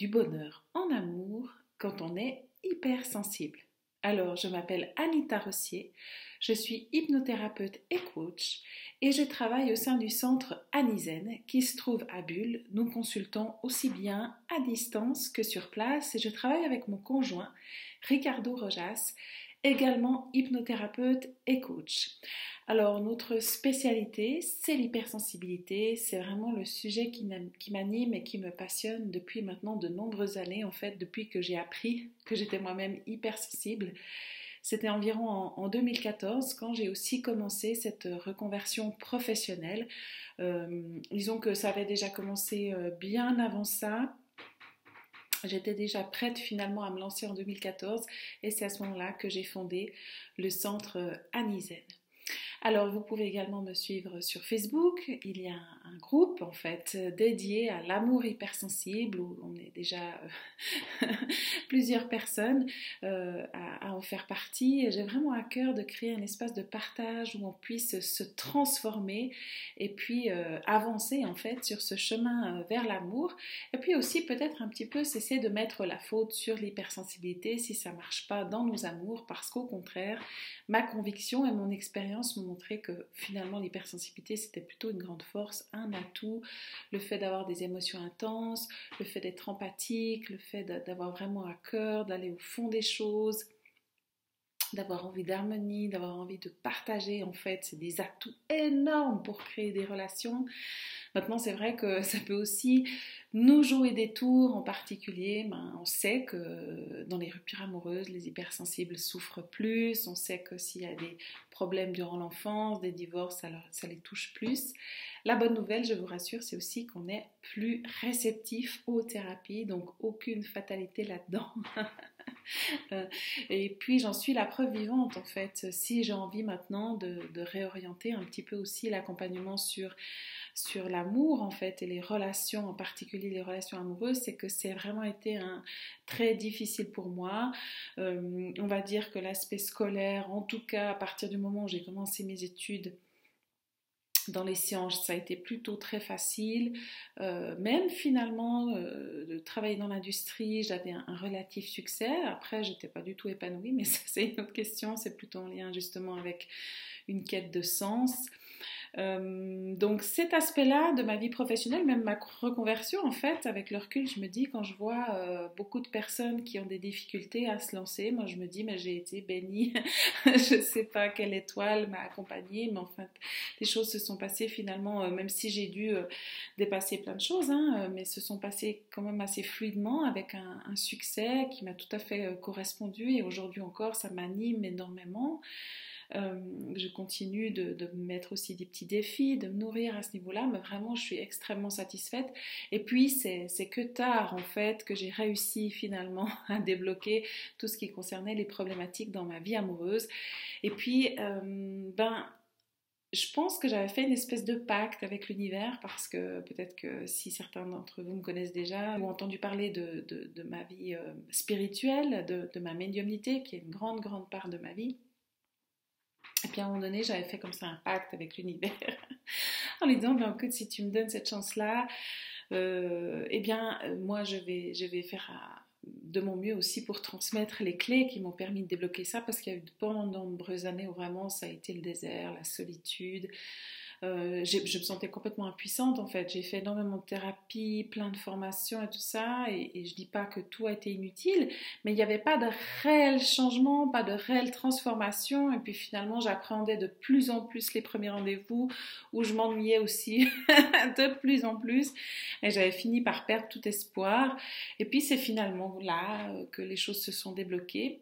les 7 clés du bonheur en amour quand on est hypersensible. Alors, je m'appelle Anita Rossier, je suis hypnothérapeute et coach et je travaille au sein du centre Anisen qui se trouve à Bulle. Nous consultons aussi bien à distance que sur place et je travaille avec mon conjoint Ricardo Rojas, également hypnothérapeute et coach. Alors, notre spécialité, c'est l'hypersensibilité. C'est vraiment le sujet qui m'anime et qui me passionne depuis maintenant de nombreuses années, en fait, depuis que j'ai appris que j'étais moi-même hypersensible. C'était environ en, 2014 quand j'ai aussi commencé cette reconversion professionnelle. Euh, disons que ça avait déjà commencé euh, bien avant ça. J'étais déjà prête finalement à me lancer en 2014 et c'est à ce moment-là que j'ai fondé le centre euh, Anisen. Alors, vous pouvez également me suivre sur Facebook. Il y a un, groupe, en fait, dédié à l'amour hypersensible, où on est déjà euh, plusieurs personnes euh, à, en faire partie. J'ai vraiment à cœur de créer un espace de partage où on puisse se transformer et puis euh, avancer, en fait, sur ce chemin vers l'amour. Et puis aussi, peut-être un petit peu cesser de mettre la faute sur l'hypersensibilité si ça marche pas dans nos amours, parce qu'au contraire, ma conviction et mon expérience m'ont montré que finalement l'hypersensibilité c'était plutôt une grande force, un atout, le fait d'avoir des émotions intenses, le fait d'être empathique, le fait d'avoir vraiment à cœur, d'aller au fond des choses, d'avoir envie d'harmonie, d'avoir envie de partager, en fait, c'est des atouts énormes pour créer des relations. Maintenant, c'est vrai que ça peut aussi nous jouer des tours, en particulier, ben, on sait que dans les ruptures amoureuses, les hypersensibles souffrent plus, on sait que s'il y a des problèmes durant l'enfance, des divorces, ça, ça les touche plus. La bonne nouvelle, je vous rassure, c'est aussi qu'on est plus réceptif aux thérapies, donc aucune fatalité là-dedans. Euh, et puis j'en suis la preuve vivante en fait. Si j'ai envie maintenant de, réorienter un petit peu aussi l'accompagnement sur l'amour en fait et les relations, en particulier les relations amoureuses, c'est que c'est vraiment été un, très difficile pour moi. Euh, on va dire que l'aspect scolaire, en tout cas à partir du moment où j'ai commencé mes études, dans les sciences, ça a été plutôt très facile. Euh, même finalement, euh, de travailler dans l'industrie, j'avais un, relatif succès. Après, j'étais pas du tout épanouie, mais ça, c'est une autre question. C'est plutôt en lien justement avec une quête de sens. Euh, donc cet aspect-là de ma vie professionnelle, même ma reconversion, en fait, avec le recul, je me dis, quand je vois euh, beaucoup de personnes qui ont des difficultés à se lancer, moi je me dis, mais j'ai été bénie, je ne sais pas quelle étoile m'a accompagnée, mais enfin, les choses se sont passées finalement, euh, même si j'ai dû dépasser plein de choses, hein, mais se sont passées quand même assez fluidement avec un succès qui m'a tout à fait correspondu et aujourd'hui encore, ça m'anime énormément. Euh, je continue de, me mettre aussi des petits défis, de me nourrir à ce niveau-là, mais vraiment je suis extrêmement satisfaite. Et puis c'est que tard en fait que j'ai réussi finalement à débloquer tout ce qui concernait les problématiques dans ma vie amoureuse. Et puis euh, ben je pense que j'avais fait une espèce de pacte avec l'univers parce que peut-être que si certains d'entre vous me connaissent déjà ou ont entendu parler de, de, ma vie euh, spirituelle, de, de, ma médiumnité qui est une grande, grande part de ma vie, et puis à un moment donné, j'avais fait comme ça un pacte avec l'univers en lui disant, ben, écoute, si tu me donnes cette chance-là, euh, eh bien, euh, moi, je vais, je vais faire euh, de mon mieux aussi pour transmettre les clés qui m'ont permis de débloquer ça, parce qu'il y a eu pendant de nombreuses années où vraiment ça a été le désert, la solitude, euh, je me sentais complètement impuissante en fait. J'ai fait énormément de thérapie, plein de formations et tout ça, et, je je dis pas que tout a été inutile, mais il n'y avait pas de réel changement, pas de réelle transformation, et puis finalement j'appréhendais de plus en plus les premiers rendez-vous, où je m'ennuyais aussi de plus en plus, et j'avais fini par perdre tout espoir. Et puis c'est finalement là euh, que les choses se sont débloquées.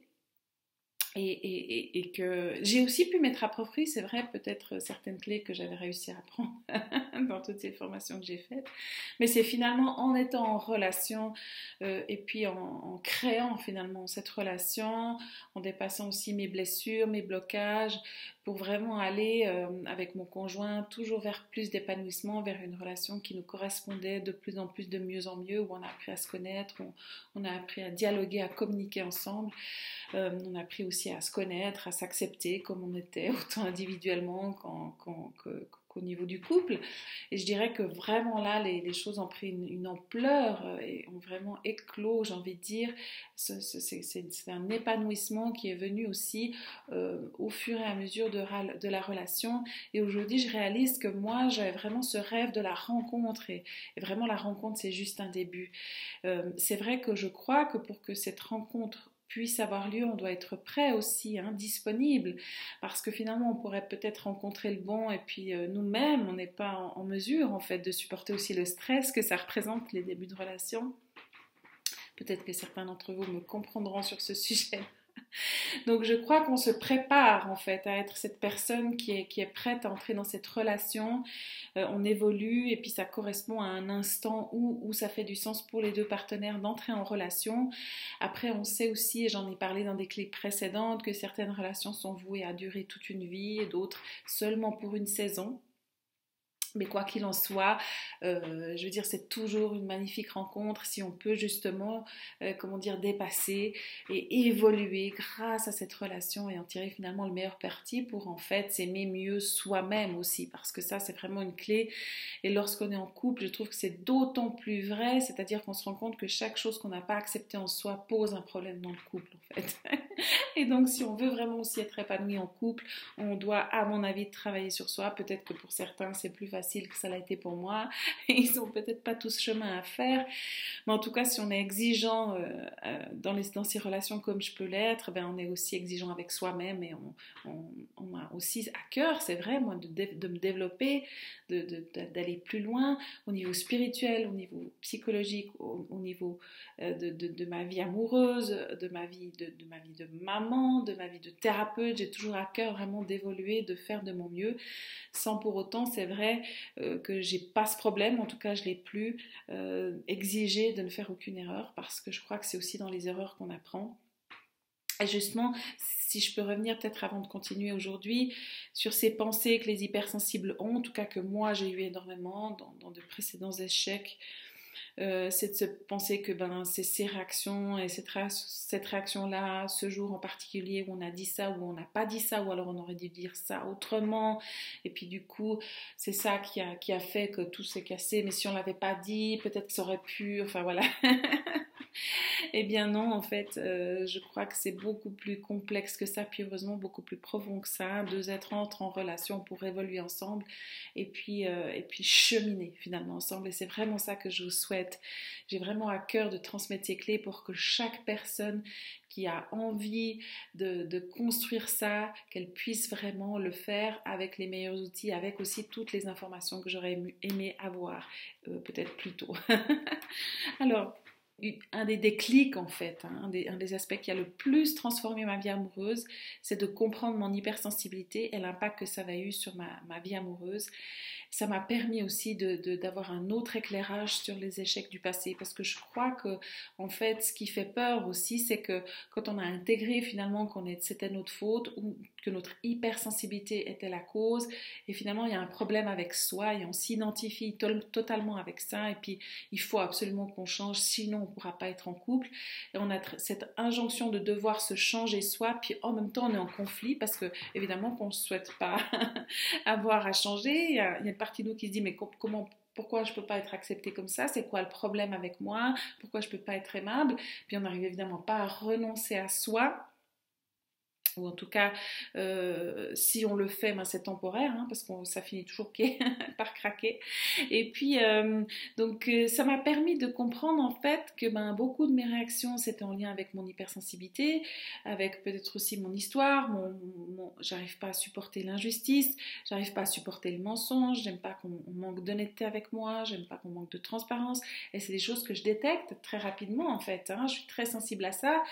Et, que j'ai aussi pu mettre à profit, c'est vrai, peut-être certaines clés que j'avais réussi à apprendre dans toutes ces formations que j'ai faites. Mais c'est finalement en étant en relation euh, et puis en, créant finalement cette relation, en dépassant aussi mes blessures, mes blocages, pour vraiment aller euh, avec mon conjoint toujours vers plus d'épanouissement, vers une relation qui nous correspondait de plus en plus de mieux en mieux, où on a appris à se connaître, où on a appris à dialoguer, à communiquer ensemble. Euh, on a appris aussi à se connaître, à s'accepter comme on était, autant individuellement qu'au niveau du couple. Et je dirais que vraiment là, les, choses ont pris une, ampleur euh, et ont vraiment éclos, j'ai envie de dire. C'est un épanouissement qui est venu aussi euh, au fur et à mesure de, la relation. Et aujourd'hui, je réalise que moi, j'avais vraiment ce rêve de la rencontre. Et, vraiment, la rencontre, c'est juste un début. Euh, c'est vrai que je crois que pour que cette rencontre puisse avoir lieu, on doit être prêt aussi, hein, disponible, parce que finalement on pourrait peut-être rencontrer le bon et puis euh, nous-mêmes, on n'est pas en, mesure en fait de supporter aussi le stress que ça représente les débuts de relation. Peut-être que certains d'entre vous me comprendront sur ce sujet. Donc je crois qu'on se prépare en fait à être cette personne qui est, qui est prête à entrer dans cette relation. Euh, on évolue et puis ça correspond à un instant où, où ça fait du sens pour les deux partenaires d'entrer en relation. Après on sait aussi, et j'en ai parlé dans des clés précédentes, que certaines relations sont vouées à durer toute une vie et d'autres seulement pour une saison. Mais quoi qu'il en soit, euh, je veux dire, c'est toujours une magnifique rencontre si on peut justement, euh, comment dire, dépasser et évoluer grâce à cette relation et en tirer finalement le meilleur parti pour en fait s'aimer mieux soi-même aussi, parce que ça, c'est vraiment une clé. Et lorsqu'on est en couple, je trouve que c'est d'autant plus vrai, c'est-à-dire qu'on se rend compte que chaque chose qu'on n'a pas acceptée en soi pose un problème dans le couple, en fait. et donc, si on veut vraiment aussi être épanoui en couple, on doit, à mon avis, travailler sur soi. Peut-être que pour certains, c'est plus facile que ça l'a été pour moi. Ils n'ont peut-être pas tout ce chemin à faire. Mais en tout cas, si on est exigeant euh, euh, dans, ces relations comme je peux l'être, ben on est aussi exigeant avec soi-même et on, on, a aussi à cœur, c'est vrai, moi, de, me développer, d'aller plus loin au niveau spirituel, au niveau psychologique, au, niveau euh, de, ma vie amoureuse, de ma vie de, ma vie de maman, de ma vie de thérapeute. J'ai toujours à cœur vraiment d'évoluer, de faire de mon mieux, sans pour autant, c'est vrai, euh, que j'ai pas ce problème, en tout cas je l'ai plus, euh, exigé de ne faire aucune erreur parce que je crois que c'est aussi dans les erreurs qu'on apprend. Et justement, si je peux revenir peut-être avant de continuer aujourd'hui sur ces pensées que les hypersensibles ont, en tout cas que moi j'ai eu énormément dans de précédents échecs euh, c'est de se penser que ben, c'est ces réactions et cette, cette réaction-là, ce jour en particulier où on a dit ça ou on n'a pas dit ça, ou alors on aurait dû dire ça autrement. Et puis du coup, c'est ça qui a, qui a fait que tout s'est cassé. Mais si on l'avait pas dit, peut-être que ça aurait pu. Enfin voilà. Eh bien non, en fait, euh, je crois que c'est beaucoup plus complexe que ça, puis heureusement beaucoup plus profond que ça. Deux êtres entrent en relation pour évoluer ensemble et puis, euh, et puis cheminer finalement ensemble. Et c'est vraiment ça que je vous souhaite. J'ai vraiment à cœur de transmettre ces clés pour que chaque personne qui a envie de, construire ça, qu'elle puisse vraiment le faire avec les meilleurs outils, avec aussi toutes les informations que j'aurais aimé avoir euh, peut-être plus tôt. Alors, un des déclics en fait, hein, un, des, aspects qui a le plus transformé ma vie amoureuse, c'est de comprendre mon hypersensibilité et l'impact que ça a eu sur ma vie amoureuse ça m'a permis aussi d'avoir un autre éclairage sur les échecs du passé. Parce que je crois que en fait ce qui fait peur aussi c'est que quand on a intégré finalement qu'on c'était notre faute ou que notre hypersensibilité était la cause et finalement il y a un problème avec soi et on s'identifie totalement avec ça. Et puis il faut absolument qu'on change sinon on ne pourra pas être en couple. Et on a cette injonction de devoir se changer soi puis en même temps on est en conflit parce que évidemment qu'on ne souhaite pas avoir à changer. Il y a, il partie nous qui se dit mais comment pourquoi je peux pas être acceptée comme ça? C'est quoi le problème avec moi? Pourquoi je peux pas être aimable? Puis on n'arrive évidemment pas à renoncer à soi ou en tout cas, euh, si on le fait, ben c'est temporaire, hein, parce que ça finit toujours par craquer. Et puis, euh, donc, euh, ça m'a permis de comprendre en fait que ben, beaucoup de mes réactions, c'était en lien avec mon hypersensibilité, avec peut-être aussi mon histoire, mon, j'arrive pas à supporter l'injustice, j'arrive pas à supporter le mensonge, j'aime pas qu'on manque d'honnêteté avec moi, j'aime pas qu'on manque de transparence, et c'est des choses que je détecte très rapidement en fait, hein, je suis très sensible à ça.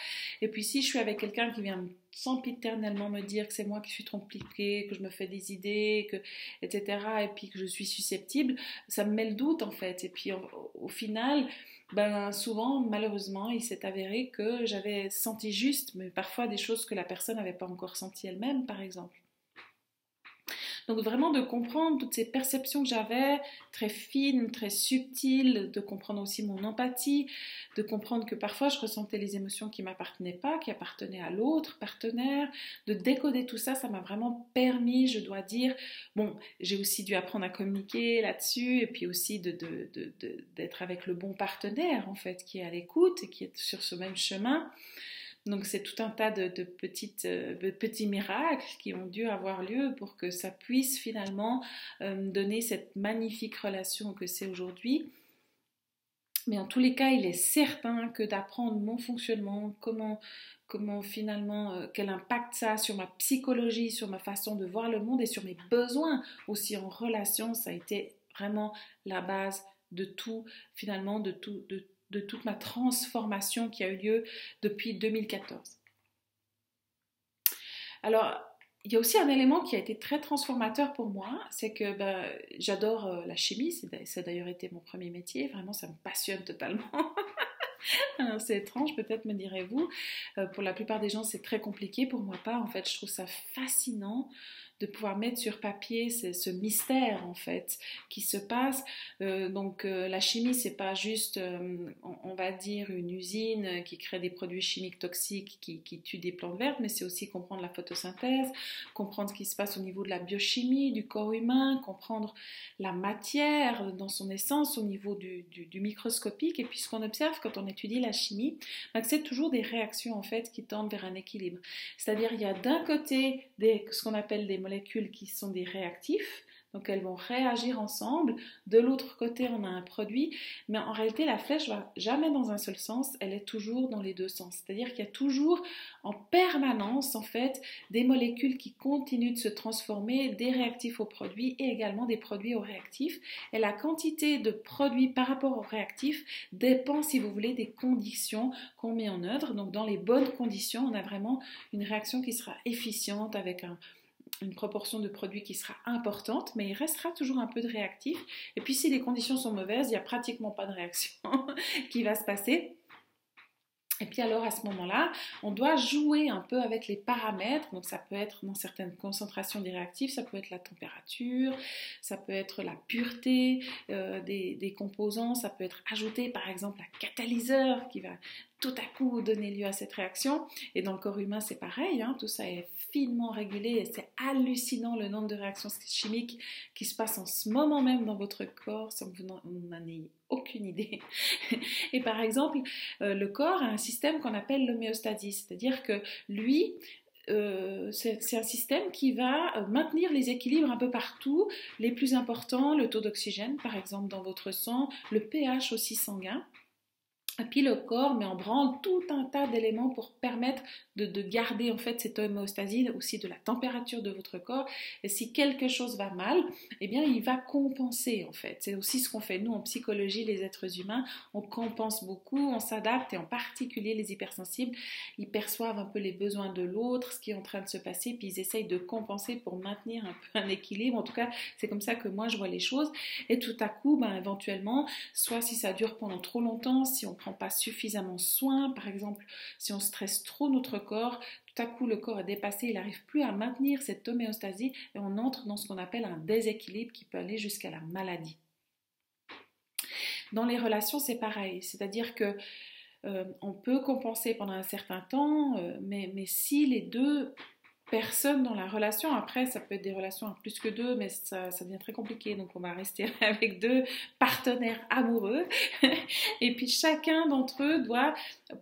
Et puis si je suis avec quelqu'un qui vient me sempiternellement me dire que c'est moi qui suis compliquée, que je me fais des idées, que, etc. Et puis que je suis susceptible, ça me met le doute en fait. Et puis au, final, ben, souvent, malheureusement, il s'est avéré que j'avais senti juste, mais parfois des choses que la personne n'avait pas encore senti elle-même, par exemple. Donc vraiment de comprendre toutes ces perceptions que j'avais, très fines, très subtiles, de comprendre aussi mon empathie, de comprendre que parfois je ressentais les émotions qui m'appartenaient pas, qui appartenaient à l'autre partenaire, de décoder tout ça, ça m'a vraiment permis, je dois dire, bon, j'ai aussi dû apprendre à communiquer là-dessus et puis aussi d'être avec le bon partenaire en fait, qui est à l'écoute et qui est sur ce même chemin. Donc c'est tout un tas de, petites, euh, petits miracles qui ont dû avoir lieu pour que ça puisse finalement euh, donner cette magnifique relation que c'est aujourd'hui. Mais en tous les cas, il est certain que d'apprendre mon fonctionnement, comment, comment finalement, euh, quel impact ça a sur ma psychologie, sur ma façon de voir le monde et sur mes besoins aussi en relation, ça a été vraiment la base de tout, finalement, de tout, de, de toute ma transformation qui a eu lieu depuis 2014. Alors, il y a aussi un élément qui a été très transformateur pour moi, c'est que ben, j'adore euh, la chimie, ça a d'ailleurs été mon premier métier, vraiment ça me passionne totalement. c'est étrange, peut-être me direz-vous. Euh, pour la plupart des gens, c'est très compliqué. Pour moi, pas. En fait, je trouve ça fascinant de pouvoir mettre sur papier ce, mystère en fait qui se passe. Euh, donc euh, la chimie c'est pas juste, euh, on, va dire une usine qui crée des produits chimiques toxiques qui, qui tuent des plantes vertes, mais c'est aussi comprendre la photosynthèse, comprendre ce qui se passe au niveau de la biochimie du corps humain, comprendre la matière dans son essence au niveau du, du, microscopique. Et puis ce qu'on observe quand on étudie la chimie, ben, c'est toujours des réactions en fait qui tendent vers un équilibre. C'est-à-dire il y a d'un côté des, ce qu'on appelle des molécules qui sont des réactifs, donc elles vont réagir ensemble. De l'autre côté, on a un produit, mais en réalité, la flèche va jamais dans un seul sens, elle est toujours dans les deux sens. C'est-à-dire qu'il y a toujours en permanence, en fait, des molécules qui continuent de se transformer, des réactifs aux produits et également des produits aux réactifs. Et la quantité de produits par rapport aux réactifs dépend, si vous voulez, des conditions qu'on met en œuvre. Donc dans les bonnes conditions, on a vraiment une réaction qui sera efficiente avec un une proportion de produits qui sera importante, mais il restera toujours un peu de réactif. Et puis si les conditions sont mauvaises, il n'y a pratiquement pas de réaction qui va se passer. Et puis alors à ce moment-là, on doit jouer un peu avec les paramètres. Donc ça peut être dans certaines concentrations des réactifs, ça peut être la température, ça peut être la pureté euh, des, des, composants, ça peut être ajouté par exemple un catalyseur qui va tout à coup donner lieu à cette réaction. Et dans le corps humain, c'est pareil, hein, tout ça est finement régulé et c'est hallucinant le nombre de réactions chimiques qui se passent en ce moment même dans votre corps sans que vous n'en ayez aucune idée. Et par exemple, euh, le corps a un système qu'on appelle l'homéostasie, c'est-à-dire que lui, euh, c'est un système qui va euh, maintenir les équilibres un peu partout, les plus importants, le taux d'oxygène par exemple dans votre sang, le pH aussi sanguin. Puis le corps met en branle tout un tas d'éléments pour permettre de, garder en fait cette homéostasie, aussi de la température de votre corps. Et si quelque chose va mal, eh bien il va compenser en fait. C'est aussi ce qu'on fait nous en psychologie, les êtres humains. On compense beaucoup, on s'adapte et en particulier les hypersensibles, ils perçoivent un peu les besoins de l'autre, ce qui est en train de se passer, puis ils essayent de compenser pour maintenir un peu un équilibre. En tout cas, c'est comme ça que moi je vois les choses. Et tout à coup, ben, éventuellement, soit si ça dure pendant trop longtemps, si on prend pas suffisamment soin, par exemple si on stresse trop notre corps, tout à coup le corps est dépassé, il n'arrive plus à maintenir cette homéostasie et on entre dans ce qu'on appelle un déséquilibre qui peut aller jusqu'à la maladie. Dans les relations, c'est pareil, c'est-à-dire que euh, on peut compenser pendant un certain temps, euh, mais, mais si les deux personne dans la relation. Après, ça peut être des relations à plus que deux, mais ça, devient très compliqué. Donc, on va rester avec deux partenaires amoureux. Et puis, chacun d'entre eux doit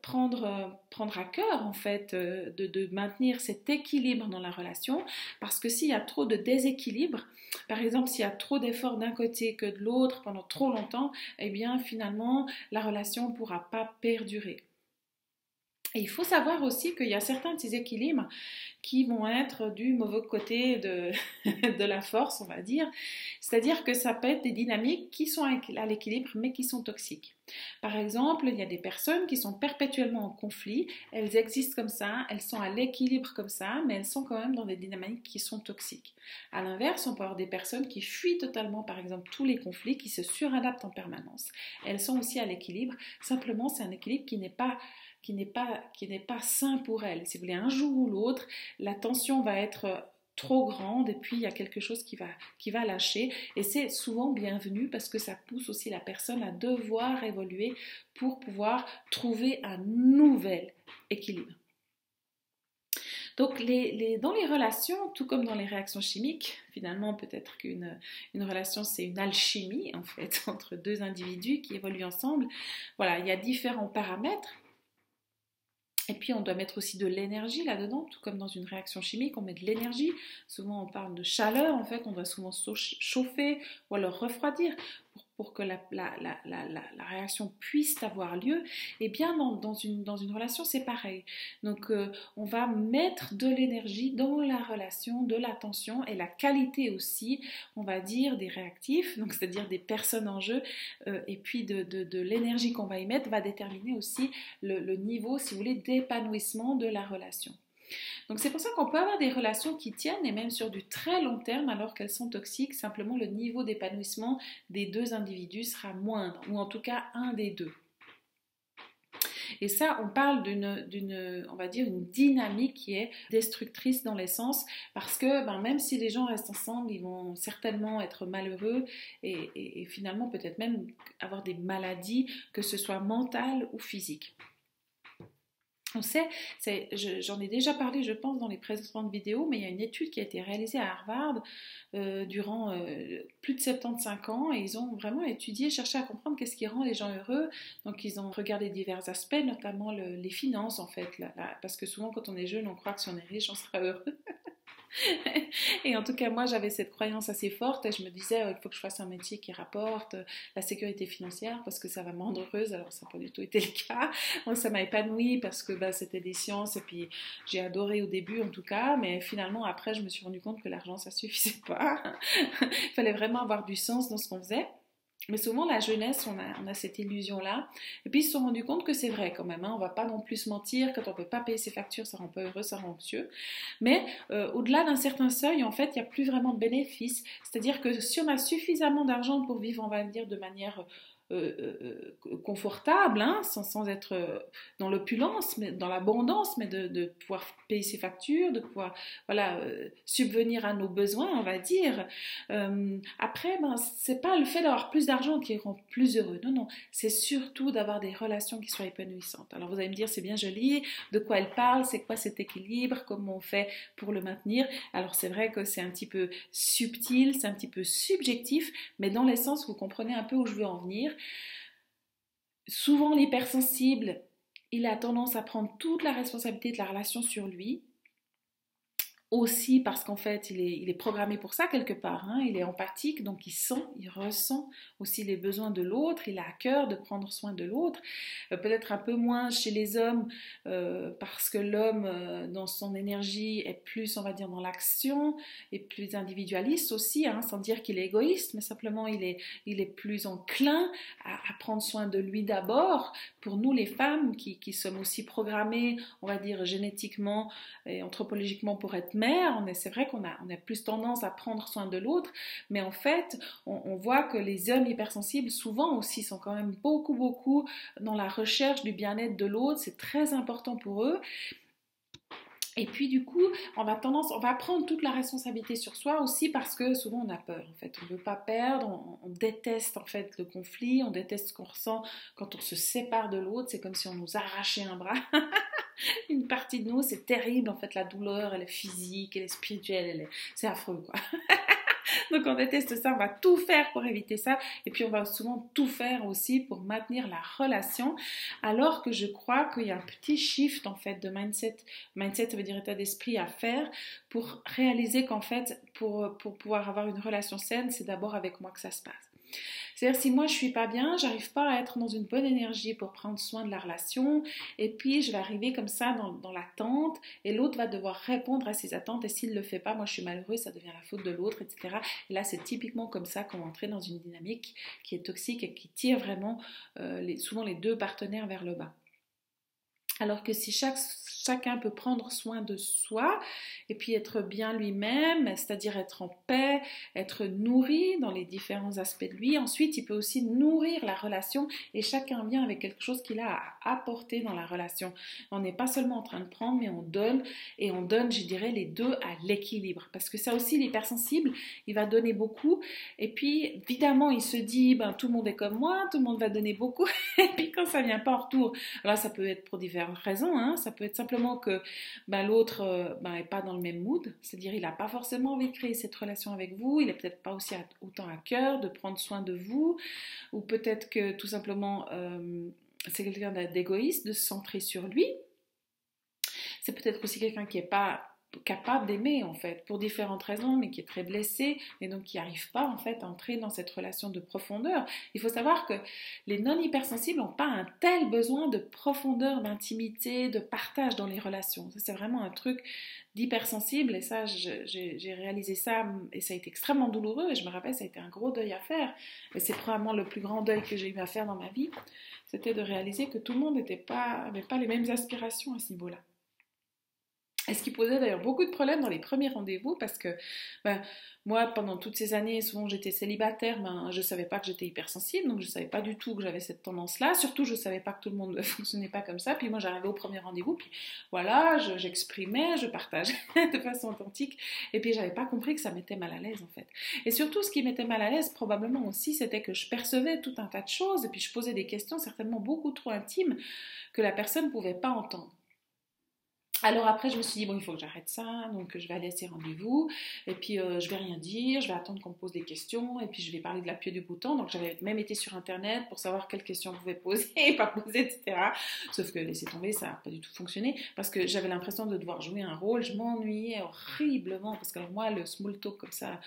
prendre, prendre à cœur, en fait, de, de maintenir cet équilibre dans la relation. Parce que s'il y a trop de déséquilibre, par exemple, s'il y a trop d'efforts d'un côté que de l'autre pendant trop longtemps, eh bien, finalement, la relation ne pourra pas perdurer. Et il faut savoir aussi qu'il y a certains de ces équilibres qui vont être du mauvais côté de, de la force, on va dire. C'est-à-dire que ça peut être des dynamiques qui sont à l'équilibre mais qui sont toxiques. Par exemple, il y a des personnes qui sont perpétuellement en conflit, elles existent comme ça, elles sont à l'équilibre comme ça, mais elles sont quand même dans des dynamiques qui sont toxiques. À l'inverse, on peut avoir des personnes qui fuient totalement, par exemple, tous les conflits, qui se suradaptent en permanence. Elles sont aussi à l'équilibre, simplement c'est un équilibre qui n'est pas qui n'est pas, sain pour elle. Si vous voulez, un jour ou l'autre, la tension va être trop grande et puis il y a quelque chose qui va, lâcher. Et c'est souvent bienvenu parce que ça pousse aussi la personne à devoir évoluer pour pouvoir trouver un nouvel équilibre. Donc, les, dans les relations, tout comme dans les réactions chimiques, finalement, peut-être qu'une une relation, c'est une alchimie, en fait, entre deux individus qui évoluent ensemble. Voilà, il y a différents paramètres. Et puis, on doit mettre aussi de l'énergie là-dedans, tout comme dans une réaction chimique, on met de l'énergie. Souvent, on parle de chaleur, en fait, on doit souvent chauffer ou alors refroidir que la, réaction puisse avoir lieu, et eh bien dans, une, relation c'est pareil. Donc euh, on va mettre de l'énergie dans la relation, de l'attention et la qualité aussi, on va dire, des réactifs, donc c'est-à-dire des personnes en jeu, euh, et puis de, l'énergie qu'on va y mettre va déterminer aussi le niveau, si vous voulez, d'épanouissement de la relation. Donc c'est pour ça qu'on peut avoir des relations qui tiennent et même sur du très long terme alors qu'elles sont toxiques, simplement le niveau d'épanouissement des deux individus sera moindre, ou en tout cas un des deux. Et ça, on parle d'une, va dire, une dynamique qui est destructrice dans l'essence, parce que ben, même si les gens restent ensemble, ils vont certainement être malheureux et, et finalement peut-être même avoir des maladies, que ce soit mentales ou physiques. On sait, j'en ai déjà parlé, je pense, dans les précédentes vidéos, mais il y a une étude qui a été réalisée à Harvard euh, durant euh, plus de 75 ans et ils ont vraiment étudié, cherché à comprendre qu'est-ce qui rend les gens heureux. Donc ils ont regardé divers aspects, notamment les finances en fait, parce que souvent quand on est jeune, on croit que si on est riche, on sera heureux. et en tout cas, moi, j'avais cette croyance assez forte et je me disais, il faut que je fasse un métier qui rapporte euh, la sécurité financière parce que ça va me rendre heureuse. Alors, ça n'a pas du tout été le cas. Moi, ça m'a épanouie parce que bah, c'était des sciences et puis j'ai adoré au début en tout cas, mais finalement, après, je me suis rendu compte que l'argent, ça suffisait pas. il fallait vraiment avoir du sens dans ce qu'on faisait. Mais souvent, la jeunesse, on a, cette illusion-là. Et puis, ils se sont rendus compte que c'est vrai quand même. Hein. On va pas non plus se mentir. Quand on ne peut pas payer ses factures, ça rend pas heureux, ça rend anxieux. Mais euh, au-delà d'un certain seuil, en fait, il n'y a plus vraiment de bénéfices. C'est-à-dire que si on a suffisamment d'argent pour vivre, on va dire, de manière euh, euh, confortable, hein, sans, être euh, dans l'opulence, mais dans l'abondance, mais de, pouvoir payer ses factures, de pouvoir voilà, subvenir à nos besoins, on va dire. après, ben, c'est pas le fait d'avoir plus d'argent qui rend plus heureux. Non, non, c'est surtout d'avoir des relations qui soient épanouissantes. Alors vous allez me dire, c'est bien joli, de quoi elle parle, c'est quoi cet équilibre, comment on fait pour le maintenir? Alors c'est vrai que c'est un petit peu subtil, c'est un petit peu subjectif, mais dans l'essence, vous comprenez un peu où je veux en venir. Souvent, l'hypersensible, il a tendance à prendre toute la responsabilité de la relation sur lui aussi parce qu'en fait, il est, il est, programmé pour ça quelque part. Hein. Il est empathique, donc il sent, il ressent aussi les besoins de l'autre. Il a à cœur de prendre soin de l'autre. Euh, peut-être un peu moins chez les hommes euh, parce que l'homme, euh, dans son énergie, est plus, on va dire, dans l'action et plus individualiste aussi, hein, sans dire qu'il est égoïste, mais simplement il est, il est plus enclin à, à prendre soin de lui d'abord. Pour nous, les femmes, qui, qui sommes aussi programmées, on va dire, génétiquement et anthropologiquement pour être c'est vrai qu'on a, a plus tendance à prendre soin de l'autre, mais en fait, on, voit que les hommes hypersensibles, souvent aussi, sont quand même beaucoup, beaucoup dans la recherche du bien-être de l'autre. C'est très important pour eux. Et puis du coup, on va tendance, on va prendre toute la responsabilité sur soi aussi parce que souvent on a peur. En fait, on ne veut pas perdre, on, on, déteste en fait le conflit, on déteste ce qu'on ressent quand on se sépare de l'autre. C'est comme si on nous arrachait un bras. une partie de nous, c'est terrible. En fait, la douleur, elle est physique, elle est spirituelle, c'est affreux, quoi. Donc on déteste ça, on va tout faire pour éviter ça et puis on va souvent tout faire aussi pour maintenir la relation alors que je crois qu'il y a un petit shift en fait de mindset. Mindset ça veut dire état d'esprit à faire pour réaliser qu'en fait pour, pour pouvoir avoir une relation saine c'est d'abord avec moi que ça se passe. C'est-à-dire si moi je suis pas bien, j'arrive pas à être dans une bonne énergie pour prendre soin de la relation, et puis je vais arriver comme ça dans, l'attente, et l'autre va devoir répondre à ses attentes, et s'il le fait pas, moi je suis malheureuse, ça devient la faute de l'autre, etc. Et là c'est typiquement comme ça qu'on entrait dans une dynamique qui est toxique et qui tire vraiment euh, souvent les deux partenaires vers le bas. Alors que si chacun peut prendre soin de soi et puis être bien lui-même, c'est-à-dire être en paix, être nourri dans les différents aspects de lui. Ensuite, il peut aussi nourrir la relation et chacun vient avec quelque chose qu'il a à apporter dans la relation. On n'est pas seulement en train de prendre, mais on donne et on donne, je dirais, les deux à l'équilibre. Parce que ça aussi, l'hypersensible, il va donner beaucoup et puis, évidemment, il se dit, ben, tout le monde est comme moi, tout le monde va donner beaucoup et puis quand ça vient pas en retour, là, ça peut être pour raisons, hein. ça peut être simplement que ben, l'autre n'est euh, ben, pas dans le même mood, c'est-à-dire il n'a pas forcément envie de créer cette relation avec vous, il n'est peut-être pas aussi autant à cœur de prendre soin de vous, ou peut-être que tout simplement euh, c'est quelqu'un d'égoïste, de se centrer sur lui. C'est peut-être aussi quelqu'un qui n'est pas capable d'aimer en fait pour différentes raisons mais qui est très blessé et donc qui n'arrive pas en fait à entrer dans cette relation de profondeur. Il faut savoir que les non hypersensibles n'ont pas un tel besoin de profondeur, d'intimité, de partage dans les relations. C'est vraiment un truc d'hypersensible et ça j'ai réalisé ça et ça a été extrêmement douloureux et je me rappelle ça a été un gros deuil à faire et c'est probablement le plus grand deuil que j'ai eu à faire dans ma vie c'était de réaliser que tout le monde n'avait pas, pas les mêmes aspirations à ce niveau-là. Et ce qui posait d'ailleurs beaucoup de problèmes dans les premiers rendez-vous parce que ben, moi, pendant toutes ces années, souvent j'étais célibataire, ben, je ne savais pas que j'étais hypersensible, donc je ne savais pas du tout que j'avais cette tendance-là. Surtout, je ne savais pas que tout le monde ne fonctionnait pas comme ça. Puis moi, j'arrivais au premier rendez-vous, puis voilà, j'exprimais, je, partageais de façon authentique. Et puis, j'avais pas compris que ça m'était mal à l'aise, en fait. Et surtout, ce qui m'était mal à l'aise, probablement aussi, c'était que je percevais tout un tas de choses, et puis je posais des questions certainement beaucoup trop intimes que la personne ne pouvait pas entendre. Alors après, je me suis dit, bon, il faut que j'arrête ça, donc je vais aller à ces rendez-vous, et puis euh, je vais rien dire, je vais attendre qu'on me pose des questions, et puis je vais parler de la pied du bouton. Donc j'avais même été sur Internet pour savoir quelles questions on pouvait poser, pas poser, etc. Sauf que laisser tomber, ça n'a pas du tout fonctionné, parce que j'avais l'impression de devoir jouer un rôle, je m'ennuyais horriblement, parce que moi, le small talk comme ça,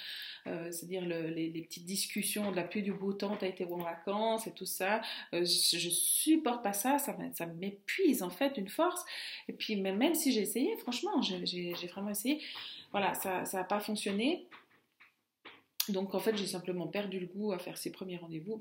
euh, c'est-à-dire les, petites discussions de la pluie du beau temps, t'as été en vacances et tout ça, euh, je, je, supporte pas ça, ça, ça m'épuise en fait une force, et puis même, même j'ai essayé, franchement, j'ai vraiment essayé. Voilà, ça n'a pas fonctionné. Donc en fait, j'ai simplement perdu le goût à faire ces premiers rendez-vous.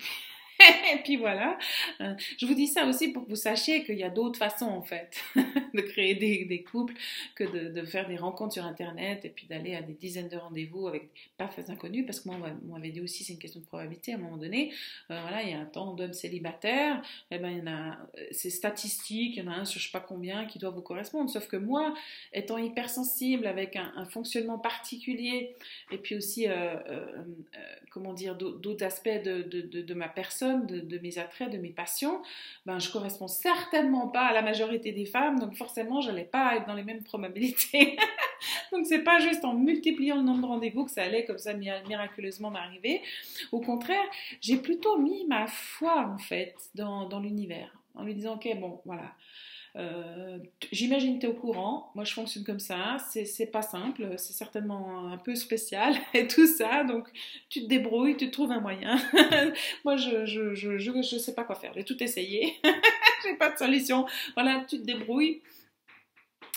et puis voilà. Euh, je vous dis ça aussi pour que vous sachiez qu'il y a d'autres façons en fait de créer des, couples que de, faire des rencontres sur Internet et puis d'aller à des dizaines de rendez-vous avec des parfaits inconnus parce que moi on m'avait dit aussi c'est une question de probabilité à un moment donné. Euh, voilà, il y a un temps d'homme célibataire, et eh ben il y en a, euh, c'est statistique, il y en a un sur je sais pas combien qui doit vous correspondre. Sauf que moi, étant hypersensible avec un, fonctionnement particulier et puis aussi comment dire d'autres aspects de, de ma personne de, mes attraits, de mes passions, ben, je correspond certainement pas à la majorité des femmes, donc forcément, je n'allais pas être dans les mêmes probabilités. donc, c'est pas juste en multipliant le nombre de rendez-vous que ça allait comme ça miraculeusement m'arriver. Au contraire, j'ai plutôt mis ma foi, en fait, dans, dans l'univers, en lui disant, ok, bon, voilà. Euh, j'imagine que tu es au courant. Moi, je fonctionne comme ça. C'est pas simple. C'est certainement un peu spécial et tout ça. Donc, tu te débrouilles, tu trouves un moyen. Moi, je je, je, je, je, sais pas quoi faire. J'ai tout essayé. Pas de solution. Voilà, tu te débrouilles.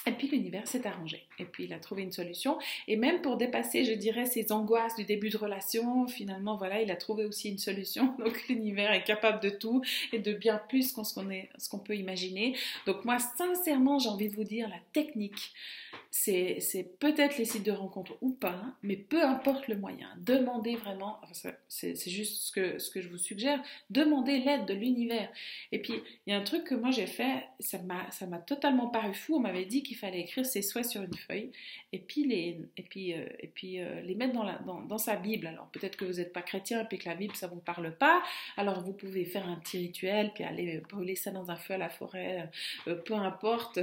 Et puis l'univers s'est arrangé. Et puis il a trouvé une solution. Et même pour dépasser, je dirais, ces angoisses du début de relation, finalement, voilà, il a trouvé aussi une solution. Donc l'univers est capable de tout et de bien plus qu'on ce qu'on peut imaginer. Donc moi, sincèrement, j'ai envie de vous dire, la technique, c'est peut-être les sites de rencontre ou pas, mais peu importe le moyen. Demandez vraiment, c'est juste ce que, ce que je vous suggère, demandez l'aide de l'univers. Et puis, il y a un truc que moi j'ai fait, ça m'a totalement paru fou. On m'avait dit qu'il fallait écrire ses souhaits sur une feuille et puis les, et puis, euh, et puis, euh, les mettre dans, la, dans, dans sa Bible. Alors, peut-être que vous n'êtes pas chrétien et que la Bible, ça ne vous parle pas. Alors, vous pouvez faire un petit rituel, puis aller brûler ça dans un feu à la forêt, euh, peu importe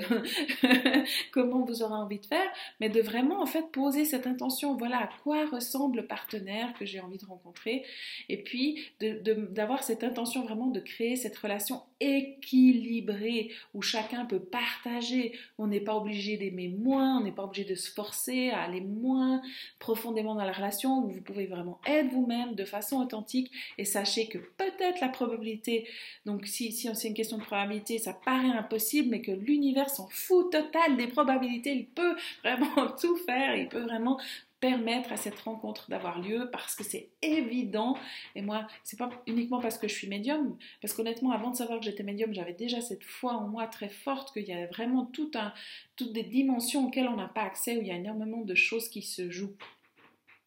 comment vous aurez envie faire, mais de vraiment en fait poser cette intention, voilà à quoi ressemble le partenaire que j'ai envie de rencontrer, et puis d'avoir cette intention vraiment de créer cette relation équilibrée où chacun peut partager, on n'est pas obligé d'aimer moins, on n'est pas obligé de se forcer à aller moins profondément dans la relation, où vous pouvez vraiment être vous-même de façon authentique, et sachez que peut-être la probabilité, donc si, si c'est une question de probabilité, ça paraît impossible, mais que l'univers s'en fout total des probabilités, il peut vraiment tout faire, il peut vraiment permettre à cette rencontre d'avoir lieu parce que c'est évident. Et moi, c'est pas uniquement parce que je suis médium, parce qu'honnêtement, avant de savoir que j'étais médium, j'avais déjà cette foi en moi très forte qu'il y a vraiment tout un, toutes des dimensions auxquelles on n'a pas accès, où il y a énormément de choses qui se jouent.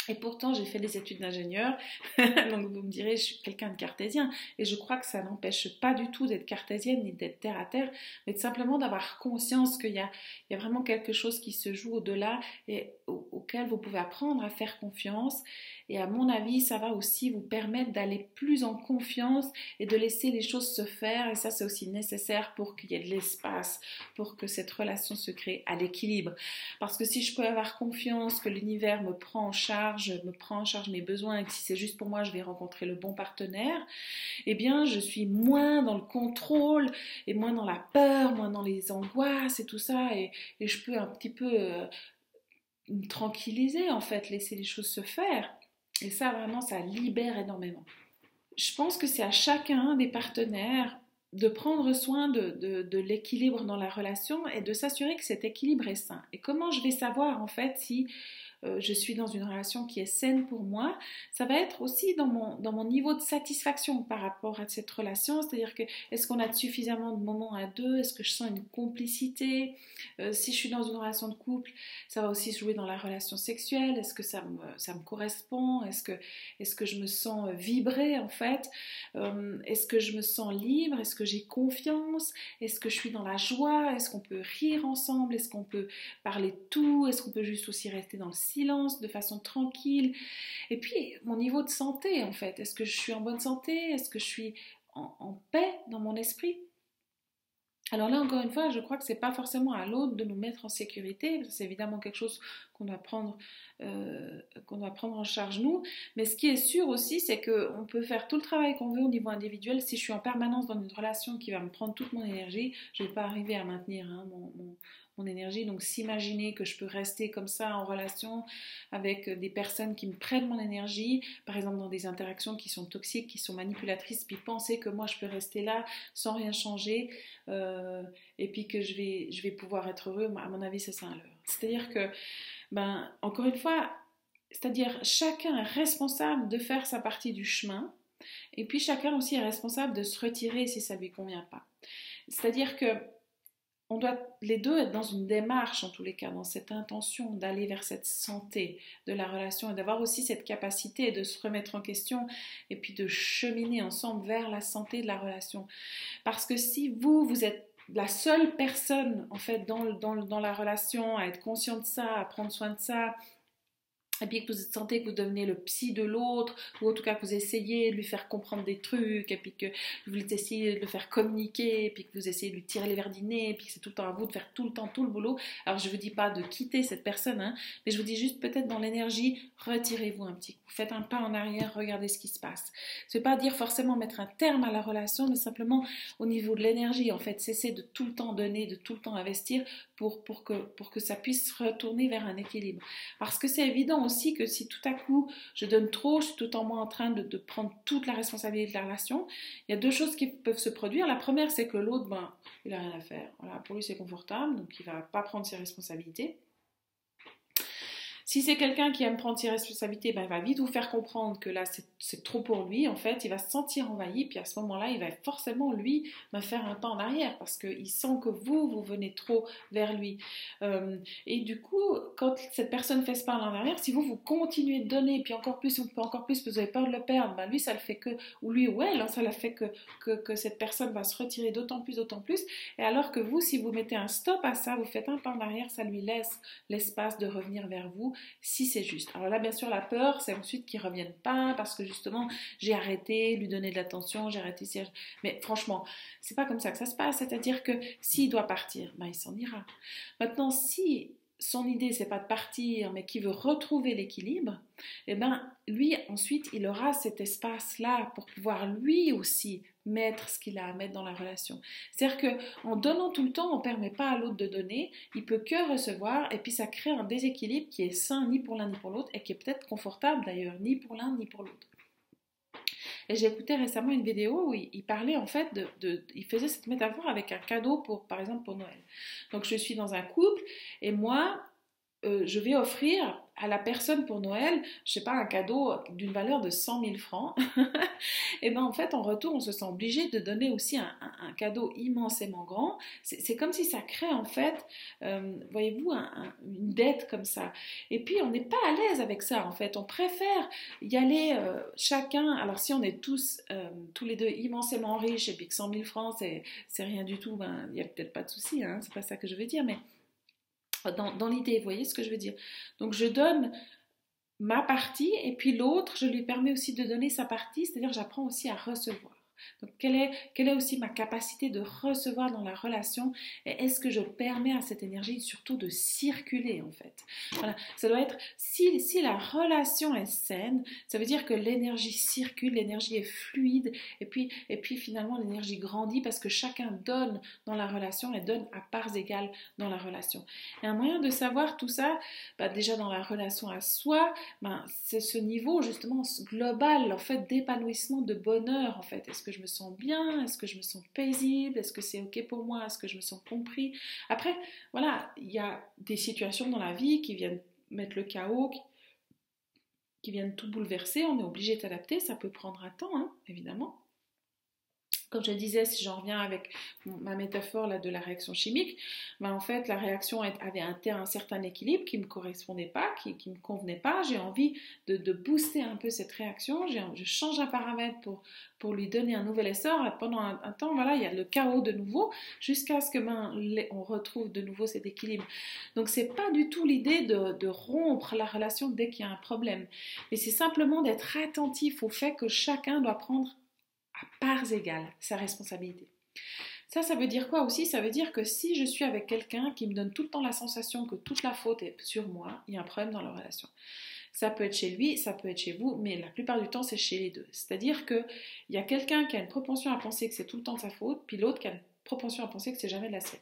Et pourtant, j'ai fait des études d'ingénieur, donc vous me direz, je suis quelqu'un de cartésien, et je crois que ça n'empêche pas du tout d'être cartésienne ni d'être terre à terre, mais simplement d'avoir conscience qu'il y, a, vraiment quelque chose qui se joue au-delà et auquel vous pouvez apprendre à faire confiance et à mon avis, ça va aussi vous permettre d'aller plus en confiance et de laisser les choses se faire. Et ça, c'est aussi nécessaire pour qu'il y ait de l'espace, pour que cette relation se crée à l'équilibre. Parce que si je peux avoir confiance que l'univers me prend en charge, me prend en charge mes besoins et que si c'est juste pour moi, je vais rencontrer le bon partenaire, eh bien, je suis moins dans le contrôle et moins dans la peur, moins dans les angoisses et tout ça. Et, je peux un petit peu... Euh, me tranquilliser en fait, laisser les choses se faire. Et ça, vraiment, ça libère énormément. Je pense que c'est à chacun des partenaires de prendre soin de, l'équilibre dans la relation et de s'assurer que cet équilibre est sain. Et comment je vais savoir en fait si euh, je suis dans une relation qui est saine pour moi, ça va être aussi dans mon, dans mon niveau de satisfaction par rapport à cette relation, c'est-à-dire que est-ce qu'on a suffisamment de moments à deux, est-ce que je sens une complicité, euh, si je suis dans une relation de couple, ça va aussi jouer dans la relation sexuelle, est-ce que ça me, ça me correspond, est-ce que, est que je me sens vibrer en fait, euh, est-ce que je me sens libre, est-ce que j'ai confiance, est-ce que je suis dans la joie, est-ce qu'on peut rire ensemble, est-ce qu'on peut parler de tout, est-ce qu'on peut juste aussi rester dans le de façon tranquille. Et puis, mon niveau de santé, en fait. Est-ce que je suis en bonne santé? Est-ce que je suis en, paix dans mon esprit? Alors là, encore une fois, je crois que c'est pas forcément à l'autre de nous mettre en sécurité. C'est évidemment quelque chose qu'on doit prendre, euh, qu'on doit prendre en charge nous. Mais ce qui est sûr aussi, c'est qu'on peut faire tout le travail qu'on veut au niveau individuel. Si je suis en permanence dans une relation qui va me prendre toute mon énergie, je vais pas arriver à maintenir hein, mon, mon énergie. Donc s'imaginer que je peux rester comme ça en relation avec des personnes qui me prennent mon énergie, par exemple dans des interactions qui sont toxiques, qui sont manipulatrices, puis penser que moi je peux rester là sans rien changer, euh, et puis que je vais, je vais pouvoir être heureux, à mon avis c'est ça un leurre. C'est-à-dire que, ben, encore une fois, c'est-à-dire chacun est responsable de faire sa partie du chemin, et puis chacun aussi est responsable de se retirer si ça lui convient pas. C'est-à-dire que on doit les deux être dans une démarche, en tous les cas, dans cette intention d'aller vers cette santé de la relation et d'avoir aussi cette capacité de se remettre en question et puis de cheminer ensemble vers la santé de la relation. Parce que si vous, vous êtes la seule personne, en fait, dans, dans, dans la relation à être conscient de ça, à prendre soin de ça, et puis que vous sentez que vous devenez le psy de l'autre, ou en tout cas que vous essayez de lui faire comprendre des trucs, et puis que vous essayez de le faire communiquer, et puis que vous essayez de lui tirer les verres dîner, et puis que c'est tout le temps à vous de faire tout le temps tout le boulot. Alors je ne vous dis pas de quitter cette personne, hein, mais je vous dis juste peut-être dans l'énergie, retirez-vous un petit coup, faites un pas en arrière, regardez ce qui se passe. Ce n'est pas dire forcément mettre un terme à la relation, mais simplement au niveau de l'énergie, en fait, cesser de tout le temps donner, de tout le temps investir pour, pour, que, pour que ça puisse retourner vers un équilibre. Parce que c'est évident aussi que si tout à coup je donne trop, je suis tout en moi en train de, prendre toute la responsabilité de la relation, il y a deux choses qui peuvent se produire. La première, c'est que l'autre, ben, il n'a rien à faire. Pour lui, c'est confortable, donc il ne va pas prendre ses responsabilités. Si c'est quelqu'un qui aime prendre ses responsabilités, ben, il va vite vous faire comprendre que là, c'est trop pour lui. En fait, il va se sentir envahi. Puis à ce moment-là, il va forcément, lui, faire un pas en arrière parce qu'il sent que vous, vous venez trop vers lui. Euh, et du coup, quand cette personne fait ce pas en arrière, si vous, vous continuez de donner, puis encore plus, encore plus, vous avez peur de le perdre, ben lui, ça le fait que, ou lui ou elle, hein, ça le fait que, que, que cette personne va se retirer d'autant plus, d'autant plus. Et alors que vous, si vous mettez un stop à ça, vous faites un pas en arrière, ça lui laisse l'espace de revenir vers vous si c'est juste. Alors là, bien sûr, la peur, c'est ensuite qu'ils reviennent pas parce que justement, j'ai arrêté, lui donner de l'attention, j'ai arrêté. Mais franchement, c'est pas comme ça que ça se passe. C'est-à-dire que s'il doit partir, ben, il s'en ira. Maintenant, si son idée c'est pas de partir mais qui veut retrouver l'équilibre, eh ben lui ensuite il aura cet espace là pour pouvoir lui aussi mettre ce qu'il a à mettre dans la relation. C'est-à-dire que en donnant tout le temps, on permet pas à l'autre de donner, il peut que recevoir et puis ça crée un déséquilibre qui est sain ni pour l'un ni pour l'autre et qui est peut-être confortable d'ailleurs ni pour l'un ni pour l'autre. Et j'ai écouté récemment une vidéo où il, parlait en fait de, Il faisait cette métaphore avec un cadeau pour, par exemple, pour Noël. Donc je suis dans un couple et moi, euh, je vais offrir à la personne pour Noël, je sais pas, un cadeau d'une valeur de 100 000 francs, et ben en fait, en retour, on se sent obligé de donner aussi un, cadeau immensément grand. C'est comme si ça crée en fait, euh, voyez-vous, une dette comme ça. Et puis, on n'est pas à l'aise avec ça en fait. On préfère y aller euh, chacun. Alors, si on est tous, tous les deux immensément riches et puis que 100 000 francs, c'est rien du tout, ben il n'y a peut-être pas de souci, hein, c'est pas ça que je veux dire, mais dans, l'idée, vous voyez ce que je veux dire Donc je donne ma partie et puis l'autre, je lui permets aussi de donner sa partie, c'est-à-dire j'apprends aussi à recevoir. Donc, quelle est, quelle est aussi ma capacité de recevoir dans la relation et est-ce que je permets à cette énergie surtout de circuler en fait? Voilà, ça doit être, si, si la relation est saine, ça veut dire que l'énergie circule, l'énergie est fluide et puis, et puis finalement l'énergie grandit parce que chacun donne dans la relation et donne à parts égales dans la relation. Et un moyen de savoir tout ça, bah déjà dans la relation à soi, bah c'est ce niveau justement global en fait d'épanouissement, de bonheur en fait. Est-ce que je me sens bien Est-ce que je me sens paisible Est-ce que c'est OK pour moi Est-ce que je me sens compris Après, voilà, il y a des situations dans la vie qui viennent mettre le chaos, qui, viennent tout bouleverser. On est obligé d'adapter. Ça peut prendre un temps, hein, évidemment. Comme je disais, si j'en reviens avec ma métaphore là, de la réaction chimique, ben en fait, la réaction avait un, certain équilibre qui ne me correspondait pas, qui ne me convenait pas. J'ai envie de, booster un peu cette réaction. Je change un paramètre pour, pour lui donner un nouvel essor. pendant un, temps, voilà, il y a le chaos de nouveau, jusqu'à ce que ben, on retrouve de nouveau cet équilibre. Donc, c'est pas du tout l'idée de, de rompre la relation dès qu'il y a un problème. Mais c'est simplement d'être attentif au fait que chacun doit prendre parts égales sa responsabilité. Ça, ça veut dire quoi aussi? Ça veut dire que si je suis avec quelqu'un qui me donne tout le temps la sensation que toute la faute est sur moi, il y a un problème dans la relation. Ça peut être chez lui, ça peut être chez vous, mais la plupart du temps, c'est chez les deux. C'est-à-dire qu'il y a quelqu'un qui a une propension à penser que c'est tout le temps sa faute, puis l'autre qui a une propension à penser que c'est jamais de la sienne.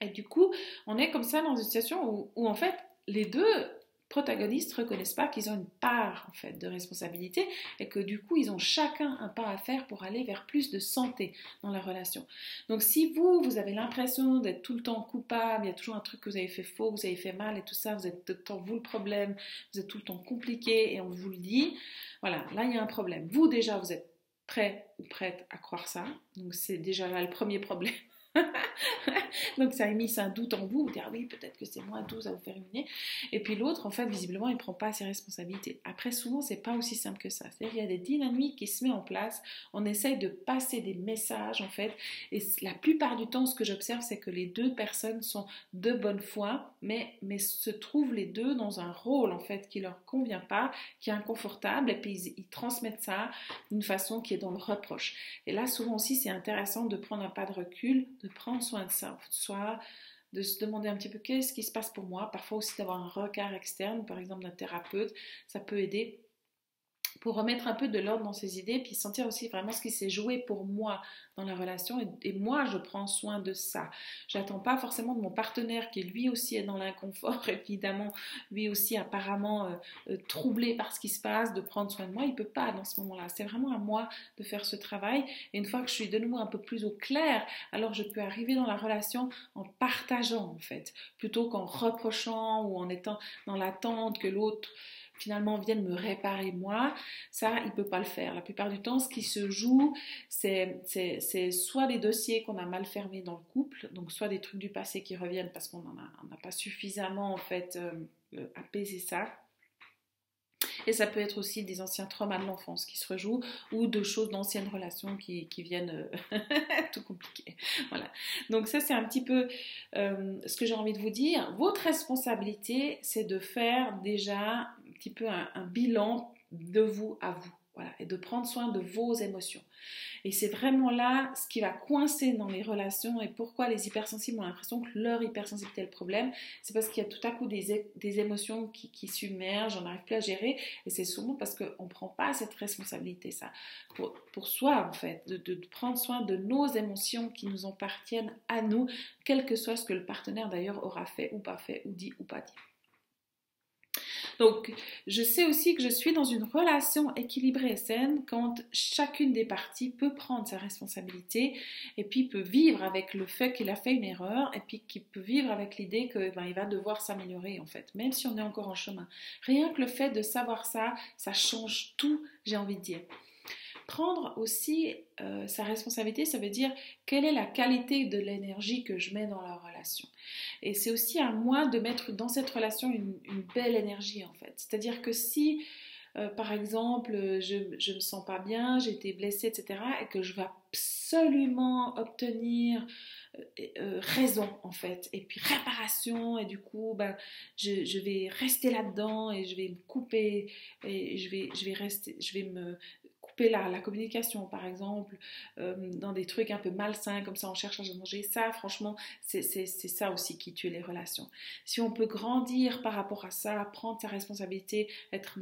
Et du coup, on est comme ça dans une situation où en fait, les deux protagonistes reconnaissent pas qu'ils ont une part en fait de responsabilité et que du coup ils ont chacun un pas à faire pour aller vers plus de santé dans la relation. Donc si vous vous avez l'impression d'être tout le temps coupable, il y a toujours un truc que vous avez fait faux, vous avez fait mal et tout ça, vous êtes tout le temps vous le problème, vous êtes tout le temps compliqué et on vous le dit, voilà, là il y a un problème. Vous déjà vous êtes prêt ou prête à croire ça, donc c'est déjà là le premier problème. Donc ça a émis un doute en vous, vous dire ah oui, peut-être que c'est moi tous à vous faire éliminer. Et puis l'autre, en fait, visiblement, il ne prend pas ses responsabilités. Après, souvent, c'est pas aussi simple que ça. C'est-à-dire qu'il y a des dynamiques qui se mettent en place. On essaye de passer des messages, en fait. Et la plupart du temps, ce que j'observe, c'est que les deux personnes sont de bonne foi, mais, mais se trouvent les deux dans un rôle, en fait, qui leur convient pas, qui est inconfortable. Et puis ils, ils transmettent ça d'une façon qui est dans le reproche. Et là, souvent aussi, c'est intéressant de prendre un pas de recul, de prendre soin de ça, soit de se demander un petit peu qu'est-ce qui se passe pour moi, parfois aussi d'avoir un regard externe, par exemple d'un thérapeute, ça peut aider pour remettre un peu de l'ordre dans ses idées, puis sentir aussi vraiment ce qui s'est joué pour moi dans la relation, et, moi je prends soin de ça. J'attends pas forcément de mon partenaire qui lui aussi est dans l'inconfort, évidemment, lui aussi apparemment euh, euh, troublé par ce qui se passe, de prendre soin de moi, il peut pas dans ce moment-là. C'est vraiment à moi de faire ce travail, et une fois que je suis de nouveau un peu plus au clair, alors je peux arriver dans la relation en partageant en fait, plutôt qu'en reprochant ou en étant dans l'attente que l'autre finalement viennent me réparer moi, ça, il ne peut pas le faire. La plupart du temps, ce qui se joue, c'est soit des dossiers qu'on a mal fermés dans le couple, donc soit des trucs du passé qui reviennent parce qu'on n'a pas suffisamment en fait euh, apaisé ça, et ça peut être aussi des anciens traumas de l'enfance qui se rejouent ou de choses d'anciennes relations qui, viennent euh, tout compliquer. Voilà. Donc ça, c'est un petit peu euh, ce que j'ai envie de vous dire. Votre responsabilité, c'est de faire déjà petit peu un bilan de vous à vous et de prendre soin de vos émotions. Et c'est vraiment là ce qui va coincer dans les relations et pourquoi les hypersensibles ont l'impression que leur hypersensibilité est le problème. C'est parce qu'il y a tout à coup des, des émotions qui, submergent, on n'arrive plus à gérer. Et c'est souvent parce qu'on ne prend pas cette responsabilité, ça, pour, pour soi en fait, de, de, prendre soin de nos émotions qui nous appartiennent à nous, quel que soit ce que le partenaire d'ailleurs aura fait ou pas fait, ou dit ou pas dit. Donc, je sais aussi que je suis dans une relation équilibrée et saine quand chacune des parties peut prendre sa responsabilité et puis peut vivre avec le fait qu'il a fait une erreur et puis qu'il peut vivre avec l'idée qu'il ben, va devoir s'améliorer en fait, même si on est encore en chemin. Rien que le fait de savoir ça, ça change tout, j'ai envie de dire. Prendre aussi euh, sa responsabilité, ça veut dire quelle est la qualité de l'énergie que je mets dans la relation. Et c'est aussi à moi de mettre dans cette relation une, belle énergie en fait. C'est-à-dire que si, euh, par exemple, je ne me sens pas bien, j'ai été blessée, etc., et que je vais absolument obtenir euh, raison en fait et puis réparation et du coup ben, je, je vais rester là-dedans et je vais me couper et je vais, je vais rester je vais me la, communication, par exemple, euh, dans des trucs un peu malsains, comme ça on cherche à manger. Ça, franchement, c'est ça aussi qui tue les relations. Si on peut grandir par rapport à ça, prendre sa responsabilité, être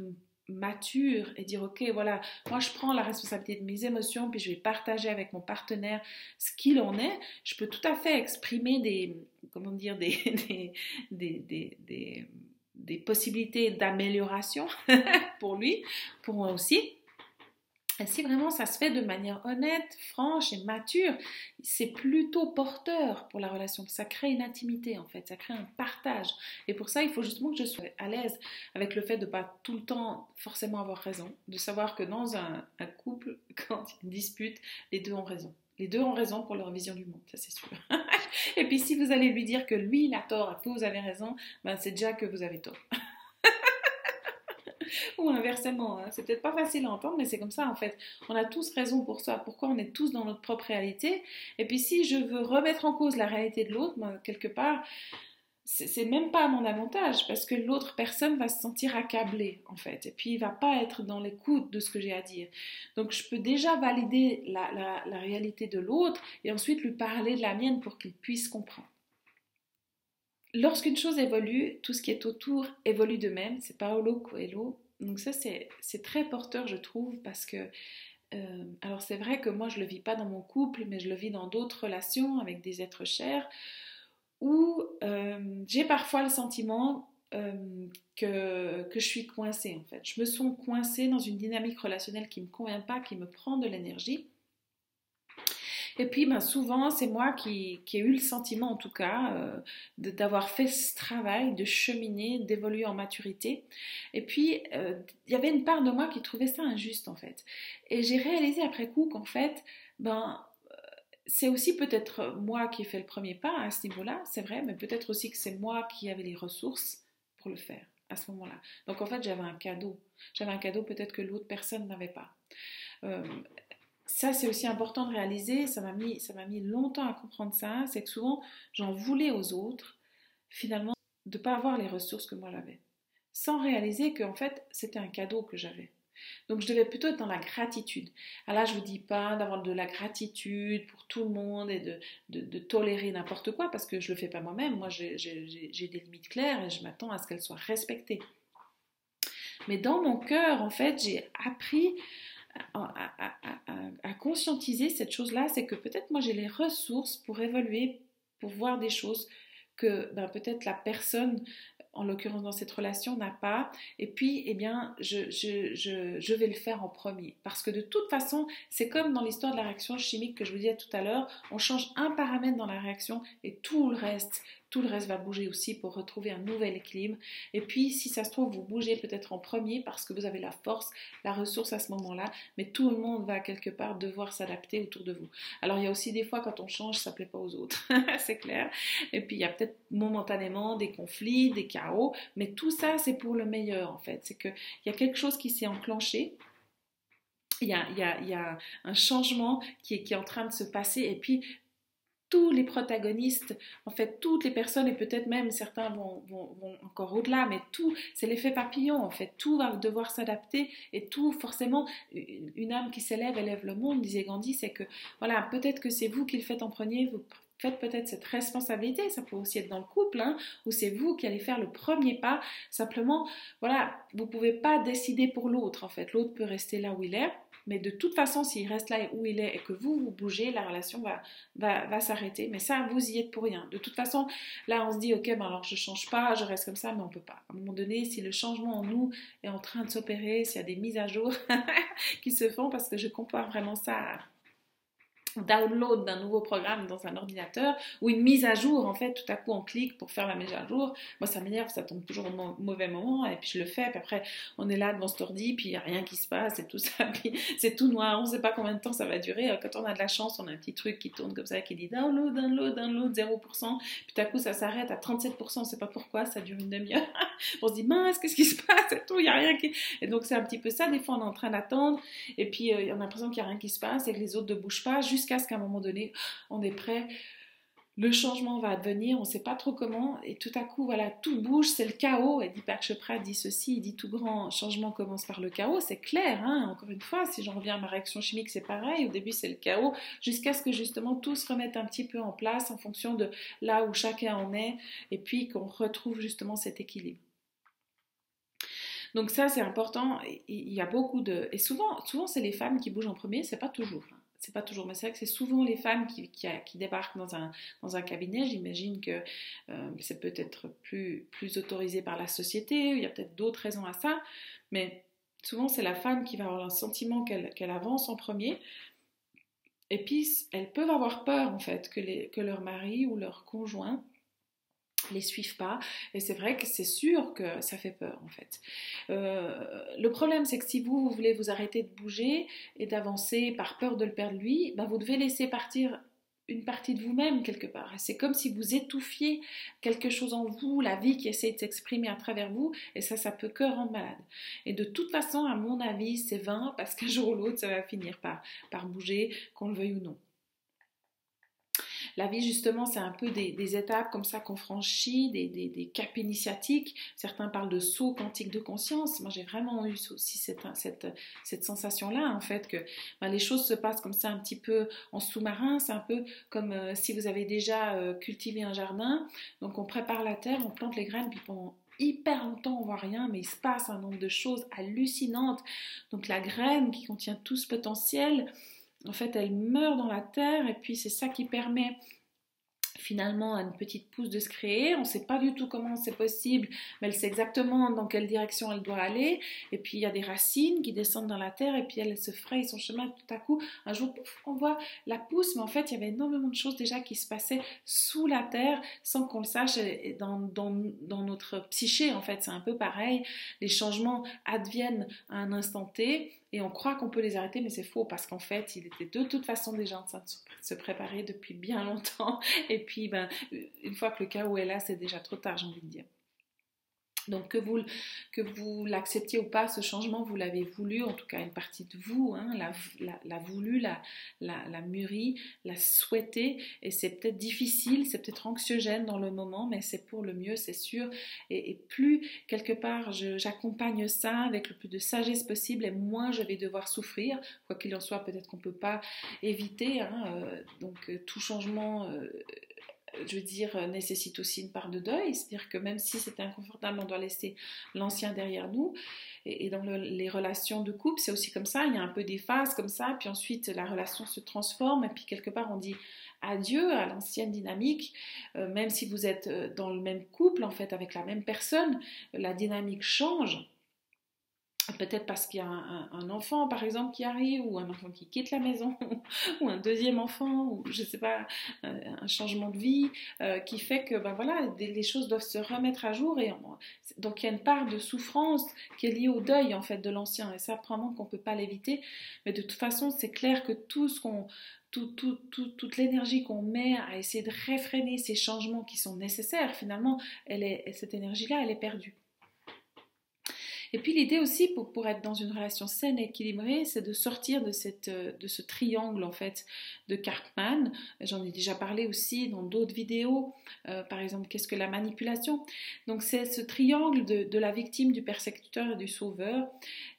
mature et dire ok voilà moi je prends la responsabilité de mes émotions puis je vais partager avec mon partenaire ce qu'il en est je peux tout à fait exprimer des comment dire des, des, des, des possibilités d'amélioration pour lui pour moi aussi si vraiment ça se fait de manière honnête, franche et mature, c'est plutôt porteur pour la relation. Ça crée une intimité en fait, ça crée un partage. Et pour ça, il faut justement que je sois à l'aise avec le fait de pas tout le temps forcément avoir raison, de savoir que dans un, couple, quand il y a dispute, les deux ont raison. Les deux ont raison pour leur vision du monde, ça c'est sûr. et puis si vous allez lui dire que lui il a tort et que vous avez raison, ben c'est déjà que vous avez tort. ou inversement. Hein. C'est peut-être pas facile à entendre, mais c'est comme ça en fait. On a tous raison pour ça. Pourquoi on est tous dans notre propre réalité? Et puis si je veux remettre en cause la réalité de l'autre, quelque part, c'est même pas à mon avantage parce que l'autre personne va se sentir accablée en fait et puis il va pas être dans l'écoute de ce que j'ai à dire. Donc je peux déjà valider la, la réalité de l'autre et ensuite lui parler de la mienne pour qu'il puisse comprendre. Lorsqu'une chose évolue, tout ce qui est autour évolue de même. C'est Paolo Coelho. Donc ça, c'est très porteur, je trouve, parce que... Euh, alors c'est vrai que moi, je le vis pas dans mon couple, mais je le vis dans d'autres relations avec des êtres chers, où euh, j'ai parfois le sentiment euh, que, que, je suis coincée, en fait. Je me sens coincée dans une dynamique relationnelle qui ne me convient pas, qui me prend de l'énergie. Et puis, ben, souvent, c'est moi qui, qui, ai eu le sentiment, en tout cas, euh, d'avoir fait ce travail, de cheminer, d'évoluer en maturité. Et puis, euh, il y avait une part de moi qui trouvait ça injuste, en fait. Et j'ai réalisé après coup qu'en fait, ben, euh, c'est aussi peut-être moi qui ai fait le premier pas à ce niveau-là, c'est vrai, mais peut-être aussi que c'est moi qui avais les ressources pour le faire à ce moment-là. Donc en fait, j'avais un cadeau. J'avais un cadeau peut-être que l'autre personne n'avait pas. Euh, ça, c'est aussi important de réaliser, ça m'a mis, ça mis longtemps à comprendre ça, c'est que souvent, j'en voulais aux autres, finalement, de ne pas avoir les ressources que moi j'avais, sans réaliser qu'en fait, c'était un cadeau que j'avais. Donc je devais plutôt être dans la gratitude. Alors là, je ne vous dis pas d'avoir de la gratitude pour tout le monde et de, de, tolérer n'importe quoi, parce que je ne le fais pas moi-même. Moi, j'ai des limites claires et je m'attends à ce qu'elles soient respectées. Mais dans mon cœur, en fait, j'ai appris à, conscientiser cette chose-là, c'est que peut-être moi j'ai les ressources pour évoluer, pour voir des choses que ben, peut-être la personne, en l'occurrence dans cette relation, n'a pas. Et puis, eh bien, je, je, vais le faire en premier. Parce que de toute façon, c'est comme dans l'histoire de la réaction chimique que je vous disais tout à l'heure, on change un paramètre dans la réaction et tout le reste tout le reste va bouger aussi pour retrouver un nouvel équilibre. Et puis, si ça se trouve, vous bougez peut-être en premier parce que vous avez la force, la ressource à ce moment-là, mais tout le monde va quelque part devoir s'adapter autour de vous. Alors, il y a aussi des fois quand on change, ça ne plaît pas aux autres, c'est clair. Et puis, il y a peut-être momentanément des conflits, des chaos, mais tout ça, c'est pour le meilleur en fait. C'est qu'il y a quelque chose qui s'est enclenché il y, a, il, y a, il y, a, un changement qui est, qui est, en train de se passer et puis tous les protagonistes, en fait, toutes les personnes, et peut-être même certains vont, encore au-delà, mais tout, c'est l'effet papillon, en fait. Tout va devoir s'adapter et tout, forcément, une âme qui s'élève élève le monde, disait Gandhi, c'est que, voilà, peut-être que c'est vous qui le faites en premier, vous faites peut-être cette responsabilité. Ça peut aussi être dans le couple, hein, où c'est vous qui allez faire le premier pas. Simplement, voilà, vous pouvez pas décider pour l'autre. En fait, l'autre peut rester là où il est. Mais de toute façon, s'il reste là où il est et que vous, vous bougez, la relation va, va, va s'arrêter. Mais ça, vous y êtes pour rien. De toute façon, là, on se dit, ok, ben alors je change pas, je reste comme ça, mais on peut pas. À un moment donné, si le changement en nous est en train de s'opérer, s'il y a des mises à jour qui se font, parce que je compare vraiment ça download d'un nouveau programme dans un ordinateur ou une mise à jour, en fait, tout à coup on clique pour faire la mise à jour. Moi, ça m'énerve, ça tombe toujours au mauvais moment et puis je le fais. Puis après, on est là devant ce ordi, puis il n'y a rien qui se passe et tout ça. Puis c'est tout noir, on ne sait pas combien de temps ça va durer. Quand on a de la chance, on a un petit truc qui tourne comme ça qui dit download, download, download, 0%. Puis tout à coup, ça s'arrête à 37%, on ne sait pas pourquoi, ça dure une demi-heure. on se dit mince, qu'est-ce qui se passe et tout, il n'y a rien qui. Et donc c'est un petit peu ça. Des fois, on est en train d'attendre et puis euh, on a l'impression qu'il n'y a rien qui se passe et que les autres ne bougent pas jusqu'à ce qu'à un moment donné, on est prêt, le changement va advenir, on ne sait pas trop comment, et tout à coup, voilà, tout bouge, c'est le chaos. Et Deepak Chopra dit ceci, il dit tout grand changement commence par le chaos, c'est clair, hein, encore une fois, si j'en reviens à ma réaction chimique, c'est pareil, au début c'est le chaos, jusqu'à ce que justement tout se remette un petit peu en place en fonction de là où chacun en est, et puis qu'on retrouve justement cet équilibre. Donc ça, c'est important. Il y a beaucoup de... Et souvent, souvent c'est les femmes qui bougent en premier, c'est pas toujours. Hein c'est pas toujours, mais c'est vrai que c'est souvent les femmes qui, qui, débarquent dans un, dans un cabinet. J'imagine que euh, c'est peut-être plus, plus autorisé par la société, il y a peut-être d'autres raisons à ça, mais souvent c'est la femme qui va avoir un sentiment qu'elle avance en premier. Et puis, elles peuvent avoir peur, en fait, que, les, que leur mari ou leur conjoint les suivent pas. Et c'est vrai que c'est sûr que ça fait peur en fait. Euh, le problème c'est que si vous, voulez vous arrêter de bouger et d'avancer par peur de le perdre lui, ben vous devez laisser partir une partie de vous-même quelque part. C'est comme si vous étouffiez quelque chose en vous, la vie qui essaie de s'exprimer à travers vous, et ça, ça peut que rendre malade. Et de toute façon, à mon avis, c'est vain parce qu'un jour ou l'autre, ça va finir par, par bouger, qu'on le veuille ou non. La vie, justement, c'est un peu des, étapes comme ça qu'on franchit, des, des, caps initiatiques. Certains parlent de saut quantique de conscience. Moi, j'ai vraiment eu aussi cette, cette, cette sensation-là, en fait, que ben, les choses se passent comme ça un petit peu en sous-marin. C'est un peu comme euh, si vous avez déjà euh, cultivé un jardin. Donc, on prépare la terre, on plante les graines, puis pendant hyper longtemps, on voit rien, mais il se passe un nombre de choses hallucinantes. Donc la graine qui contient tout ce potentiel, en fait, elle meurt dans la terre et puis c'est ça qui permet finalement à une petite pousse de se créer. On ne sait pas du tout comment c'est possible, mais elle sait exactement dans quelle direction elle doit aller. Et puis il y a des racines qui descendent dans la terre et puis elle, se fraye son chemin tout à coup. Un jour, on voit la pousse, mais en fait il y avait énormément de choses déjà qui se passaient sous la terre sans qu'on le sache. dans, dans, dans notre psyché, en fait, c'est un peu pareil. Les changements adviennent à un instant T et on croit qu'on peut les arrêter, mais c'est faux parce qu'en fait, il était de toute façon déjà en train de se préparer depuis bien longtemps. Et puis, ben, une fois que le chaos est là, c'est déjà trop tard, j'ai envie de dire. Donc que vous, que vous l'acceptiez ou pas, ce changement, vous l'avez voulu, en tout cas une partie de vous, hein, l'a, voulu, l'a, la, mûri, l'a souhaité, et c'est peut-être difficile, c'est peut-être anxiogène dans le moment, mais c'est pour le mieux, c'est sûr. Et, plus, quelque part, j'accompagne ça avec le plus de sagesse possible, et moins je vais devoir souffrir, quoi qu'il en soit, peut-être qu'on ne peut pas éviter, hein, euh, donc tout changement... Euh, je veux dire, euh, nécessite aussi une part de deuil. C'est-à-dire que même si c'est inconfortable, on doit laisser l'ancien derrière nous. Et, dans les relations de couple, c'est aussi comme ça. Il y a un peu des phases comme ça, puis ensuite la relation se transforme, et puis quelque part on dit adieu à l'ancienne dynamique, euh, même si vous êtes euh, dans le même couple, en fait, avec la même personne, la dynamique change peut-être parce qu'il y a un, enfant, par exemple, qui arrive, ou un enfant qui quitte la maison, ou un deuxième enfant, ou je ne sais pas, un, changement de vie, euh, qui fait que ben voilà, les choses doivent se remettre à jour. Et donc il y a une part de souffrance qui est liée au deuil en fait de l'ancien, et ça, probablement qu'on ne peut pas l'éviter. Mais de toute façon, c'est clair que tout ce qu'on toute l'énergie qu'on met à essayer de réfréner ces changements qui sont nécessaires, finalement, cette énergie-là, elle est perdue. Et puis l'idée aussi pour, pour, être dans une relation saine et équilibrée, c'est de sortir de, cette, euh, de ce triangle en fait de Cartman. J'en ai déjà parlé aussi dans d'autres vidéos. Euh, par exemple, qu'est-ce que la manipulation? Donc c'est ce triangle de, de, la victime, du persécuteur et du sauveur.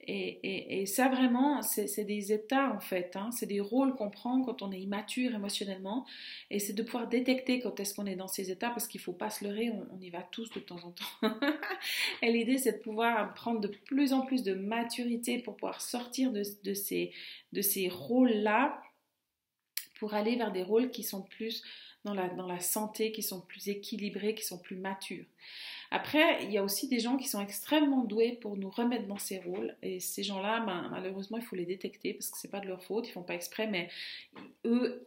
Et, et, ça vraiment, c'est des états en fait, hein. c'est des rôles qu'on prend quand on est immature émotionnellement, et c'est de pouvoir détecter quand est-ce qu'on est dans ces états, parce qu'il ne faut pas se leurrer, on, y va tous de temps en temps. l'idée c'est de pouvoir prendre de plus en plus de maturité pour pouvoir sortir de, ces, de ces rôles-là, pour aller vers des rôles qui sont plus dans la, dans la santé, qui sont plus équilibrés, qui sont plus matures. Après, il y a aussi des gens qui sont extrêmement doués pour nous remettre dans ces rôles. Et ces gens-là, ben, malheureusement, il faut les détecter parce que ce n'est pas de leur faute, ils font pas exprès, mais eux,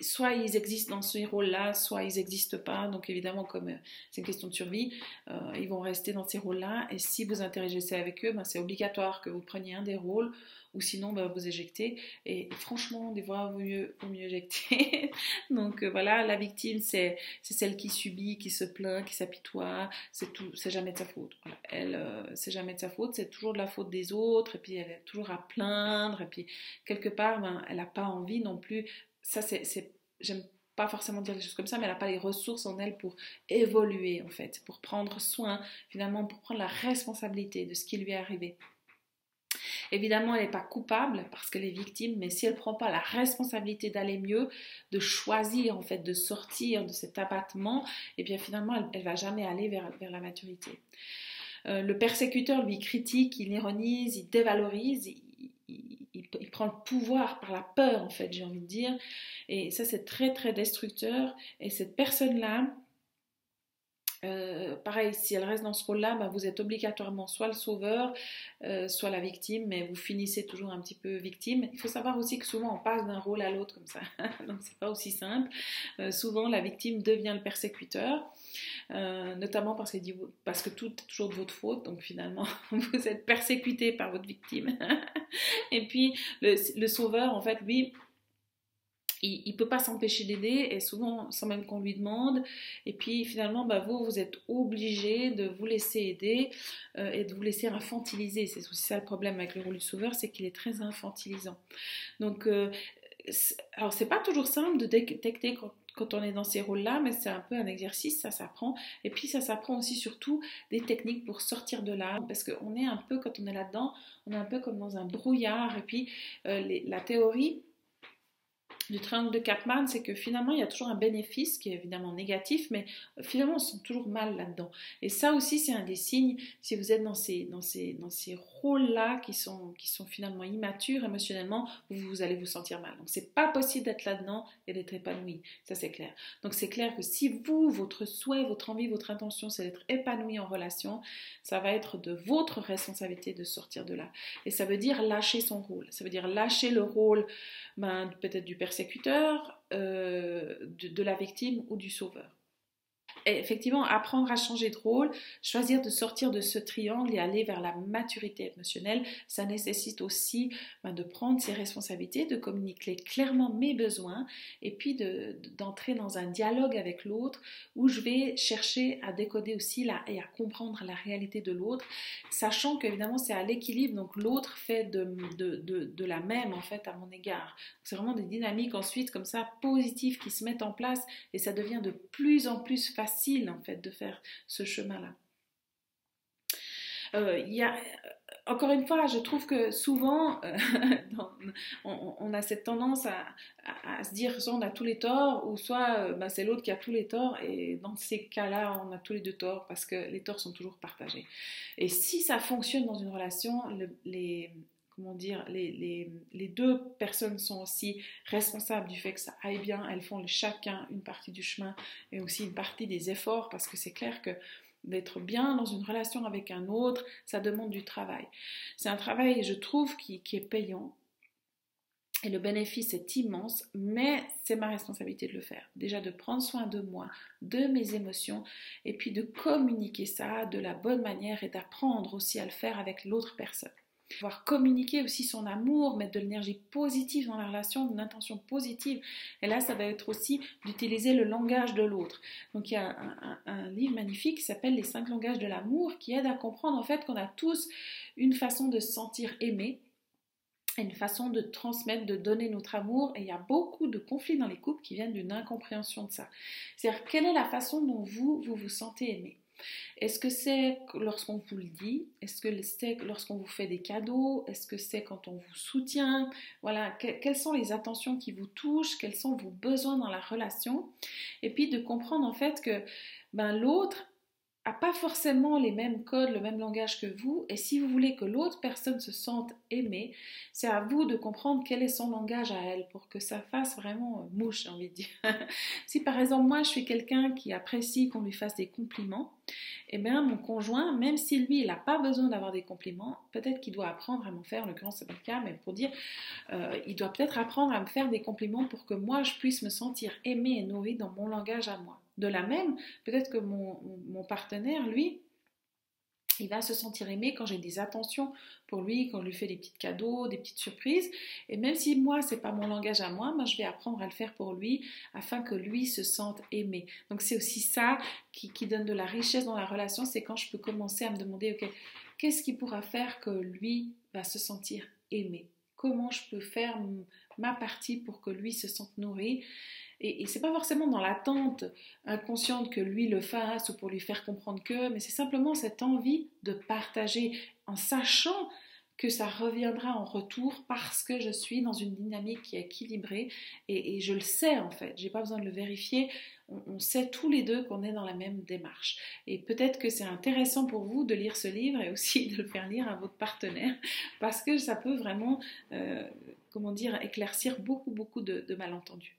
soit ils existent dans ces rôles-là, soit ils n'existent pas. Donc évidemment, comme euh, c'est une question de survie, euh, ils vont rester dans ces rôles-là. Et si vous interagissez avec eux, ben, c'est obligatoire que vous preniez un des rôles ou sinon bah, vous éjectez. Et, franchement, des fois, vaut mieux, mieux éjecter. Donc euh, voilà, la victime, c'est celle qui subit, qui se plaint, qui s'apitoie, c'est tout, c'est jamais de sa faute. Elle, c'est jamais de sa faute, c'est toujours de la faute des autres, et puis elle est toujours à plaindre, et puis quelque part, ben, elle n'a pas envie non plus. Ça, c'est, j'aime pas forcément dire des choses comme ça, mais elle n'a pas les ressources en elle pour évoluer, en fait, pour prendre soin, finalement, pour prendre la responsabilité de ce qui lui est arrivé. Évidemment, elle n'est pas coupable parce qu'elle est victime, mais si elle ne prend pas la responsabilité d'aller mieux, de choisir en fait de sortir de cet abattement, et eh bien finalement, elle ne va jamais aller vers, vers la maturité. Euh, le persécuteur lui critique, il ironise, il dévalorise, il, prend le pouvoir par la peur en fait, j'ai envie de dire, et ça c'est très très destructeur. Et cette personne-là, euh, pareil, si elle reste dans ce rôle-là, bah, vous êtes obligatoirement soit le sauveur, euh, soit la victime, mais vous finissez toujours un petit peu victime. Il faut savoir aussi que souvent on passe d'un rôle à l'autre comme ça, donc c'est pas aussi simple. Euh, souvent la victime devient le persécuteur. notamment parce que, tout est toujours de votre faute, donc finalement vous êtes persécuté par votre victime. Et puis le sauveur, en fait, lui, il ne peut pas s'empêcher d'aider et souvent sans même qu'on lui demande. Et puis finalement, bah, vous, vous êtes obligé de vous laisser aider euh, et de vous laisser infantiliser. C'est aussi ça le problème avec le rôle du sauveur, c'est qu'il est très infantilisant. Donc, euh, alors c'est pas toujours simple de détecter quand, on est dans ces rôles-là, mais c'est un peu un exercice, ça s'apprend. Et puis ça s'apprend aussi surtout des techniques pour sortir de là, parce qu'on est un peu, quand on est là-dedans, on est un peu comme dans un brouillard. Et puis euh, la théorie du triangle de Kapman, c'est que finalement, il y a toujours un bénéfice qui est évidemment négatif, mais finalement, on se sent toujours mal là-dedans. Et ça aussi, c'est un des signes, si vous êtes dans ces, dans ces, dans ces rôles-là qui sont, qui sont finalement immatures émotionnellement, vous, allez vous sentir mal. Donc, c'est pas possible d'être là-dedans et d'être épanoui. Ça, c'est clair. Donc, c'est clair que si vous, votre souhait, votre envie, votre intention, c'est d'être épanoui en relation, ça va être de votre responsabilité de sortir de là. Et ça veut dire lâcher son rôle. Ça veut dire lâcher le rôle ben, peut-être du persécuteur, euh, de la victime ou du sauveur effectivement, apprendre à changer de rôle, choisir de sortir de ce triangle et aller vers la maturité émotionnelle, ça nécessite aussi ben, de prendre ses responsabilités, de communiquer clairement mes besoins et puis d'entrer dans un dialogue avec l'autre où je vais chercher à décoder aussi et à comprendre la réalité de l'autre, sachant qu'évidemment c'est à l'équilibre, donc l'autre fait de, de, la même en fait à mon égard. C'est vraiment des dynamiques ensuite comme ça positives qui se mettent en place et ça devient de plus en plus facile en fait de faire ce chemin-là. Euh, y encore une fois, je trouve que souvent, euh, on, a cette tendance à, se dire soit on a tous les torts, ou soit euh, bah, c'est l'autre qui a tous les torts, et dans ces cas-là, on a tous les deux torts, parce que les torts sont toujours partagés. Et si ça fonctionne dans une relation, les, comment dire, les, deux personnes sont aussi responsables du fait que ça aille bien, elles font chacun une partie du chemin et aussi une partie des efforts, parce que c'est clair que d'être bien dans une relation avec un autre, ça demande du travail. C'est un travail, je trouve, qui est payant. Et le bénéfice est immense, mais c'est ma responsabilité de le faire. Déjà de prendre soin de moi, de mes émotions, et puis de communiquer ça de la bonne manière et d'apprendre aussi à le faire avec l'autre personne pouvoir communiquer aussi son amour, mettre de l'énergie positive dans la relation, une intention positive. Et là, ça va être aussi d'utiliser le langage de l'autre. Donc il y a un, livre magnifique qui s'appelle Les cinq langages de l'amour qui aide à comprendre en fait qu'on a tous une façon de se sentir aimé une façon de transmettre, de donner notre amour. Et il y a beaucoup de conflits dans les couples qui viennent d'une incompréhension de ça. C'est-à-dire, quelle est la façon dont vous, vous vous sentez aimé? Est-ce que c'est lorsqu'on vous le dit? Est-ce que c'est lorsqu'on vous fait des cadeaux? Est-ce que c'est quand on vous soutient? Voilà, quelles sont les attentions qui vous touchent? Quels sont vos besoins dans la relation? Et puis de comprendre en fait que ben, l'autre pas forcément les mêmes codes, le même langage que vous, et si vous voulez que l'autre personne se sente aimée, c'est à vous de comprendre quel est son langage à elle pour que ça fasse vraiment euh, mouche, j'ai envie de dire. si par exemple moi je suis quelqu'un qui apprécie qu'on lui fasse des compliments, eh bien mon conjoint, même si lui il n'a pas besoin d'avoir des compliments, peut-être qu'il doit apprendre à m'en faire, le grand c'est pas le cas, mais pour dire, euh, il doit peut-être apprendre à me faire des compliments pour que moi je puisse me sentir aimée et nourrie dans mon langage à moi. De la même, peut-être que mon, partenaire, lui, il va se sentir aimé quand j'ai des attentions pour lui, quand je lui fais des petits cadeaux, des petites surprises. Et même si moi, c'est pas mon langage à moi, moi, je vais apprendre à le faire pour lui afin que lui se sente aimé. Donc, c'est aussi ça qui, qui, donne de la richesse dans la relation. C'est quand je peux commencer à me demander, OK, qu'est-ce qui pourra faire que lui va se sentir aimé? Comment je peux faire ma partie pour que lui se sente nourri? Et, et c'est pas forcément dans l'attente inconsciente que lui le fasse ou pour lui faire comprendre que, mais c'est simplement cette envie de partager en sachant que ça reviendra en retour parce que je suis dans une dynamique qui est équilibrée et, je le sais en fait, j'ai pas besoin de le vérifier, on, sait tous les deux qu'on est dans la même démarche. Et peut-être que c'est intéressant pour vous de lire ce livre et aussi de le faire lire à votre partenaire parce que ça peut vraiment, euh, comment dire, éclaircir beaucoup beaucoup de malentendus.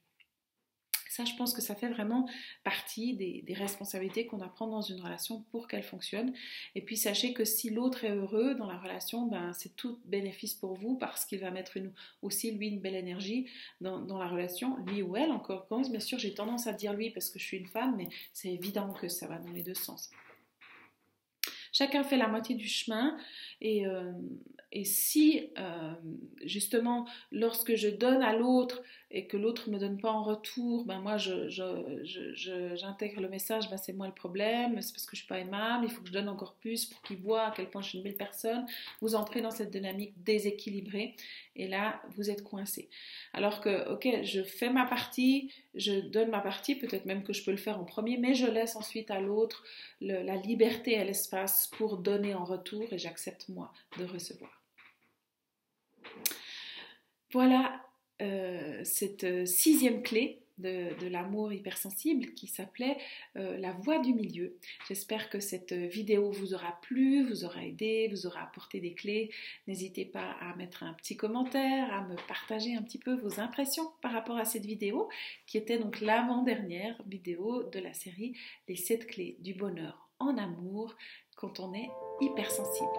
Ça, je pense que ça fait vraiment partie des, responsabilités qu'on apprend dans une relation pour qu'elle fonctionne. Et puis sachez que si l'autre est heureux dans la relation, ben, c'est tout bénéfice pour vous parce qu'il va mettre aussi lui une belle énergie dans, la relation, lui ou elle. Encore bien sûr, j'ai tendance à dire lui parce que je suis une femme, mais c'est évident que ça va dans les deux sens. Chacun fait la moitié du chemin et, euh, et si euh, justement lorsque je donne à l'autre et que l'autre ne me donne pas en retour, ben moi j'intègre le message, ben c'est moi le problème, c'est parce que je suis pas aimable, il faut que je donne encore plus pour qu'il voit à quel point je suis une belle personne. Vous entrez dans cette dynamique déséquilibrée et là vous êtes coincé. Alors que ok, je fais ma partie, je donne ma partie, peut-être même que je peux le faire en premier, mais je laisse ensuite à l'autre la liberté et l'espace pour donner en retour et j'accepte moi de recevoir. Voilà euh, cette euh, sixième clé de, l'amour hypersensible qui s'appelait euh, La voix du milieu. J'espère que cette vidéo vous aura plu, vous aura aidé, vous aura apporté des clés. N'hésitez pas à mettre un petit commentaire, à me partager un petit peu vos impressions par rapport à cette vidéo qui était donc l'avant-dernière vidéo de la série Les 7 clés du bonheur en amour quand on est hypersensible.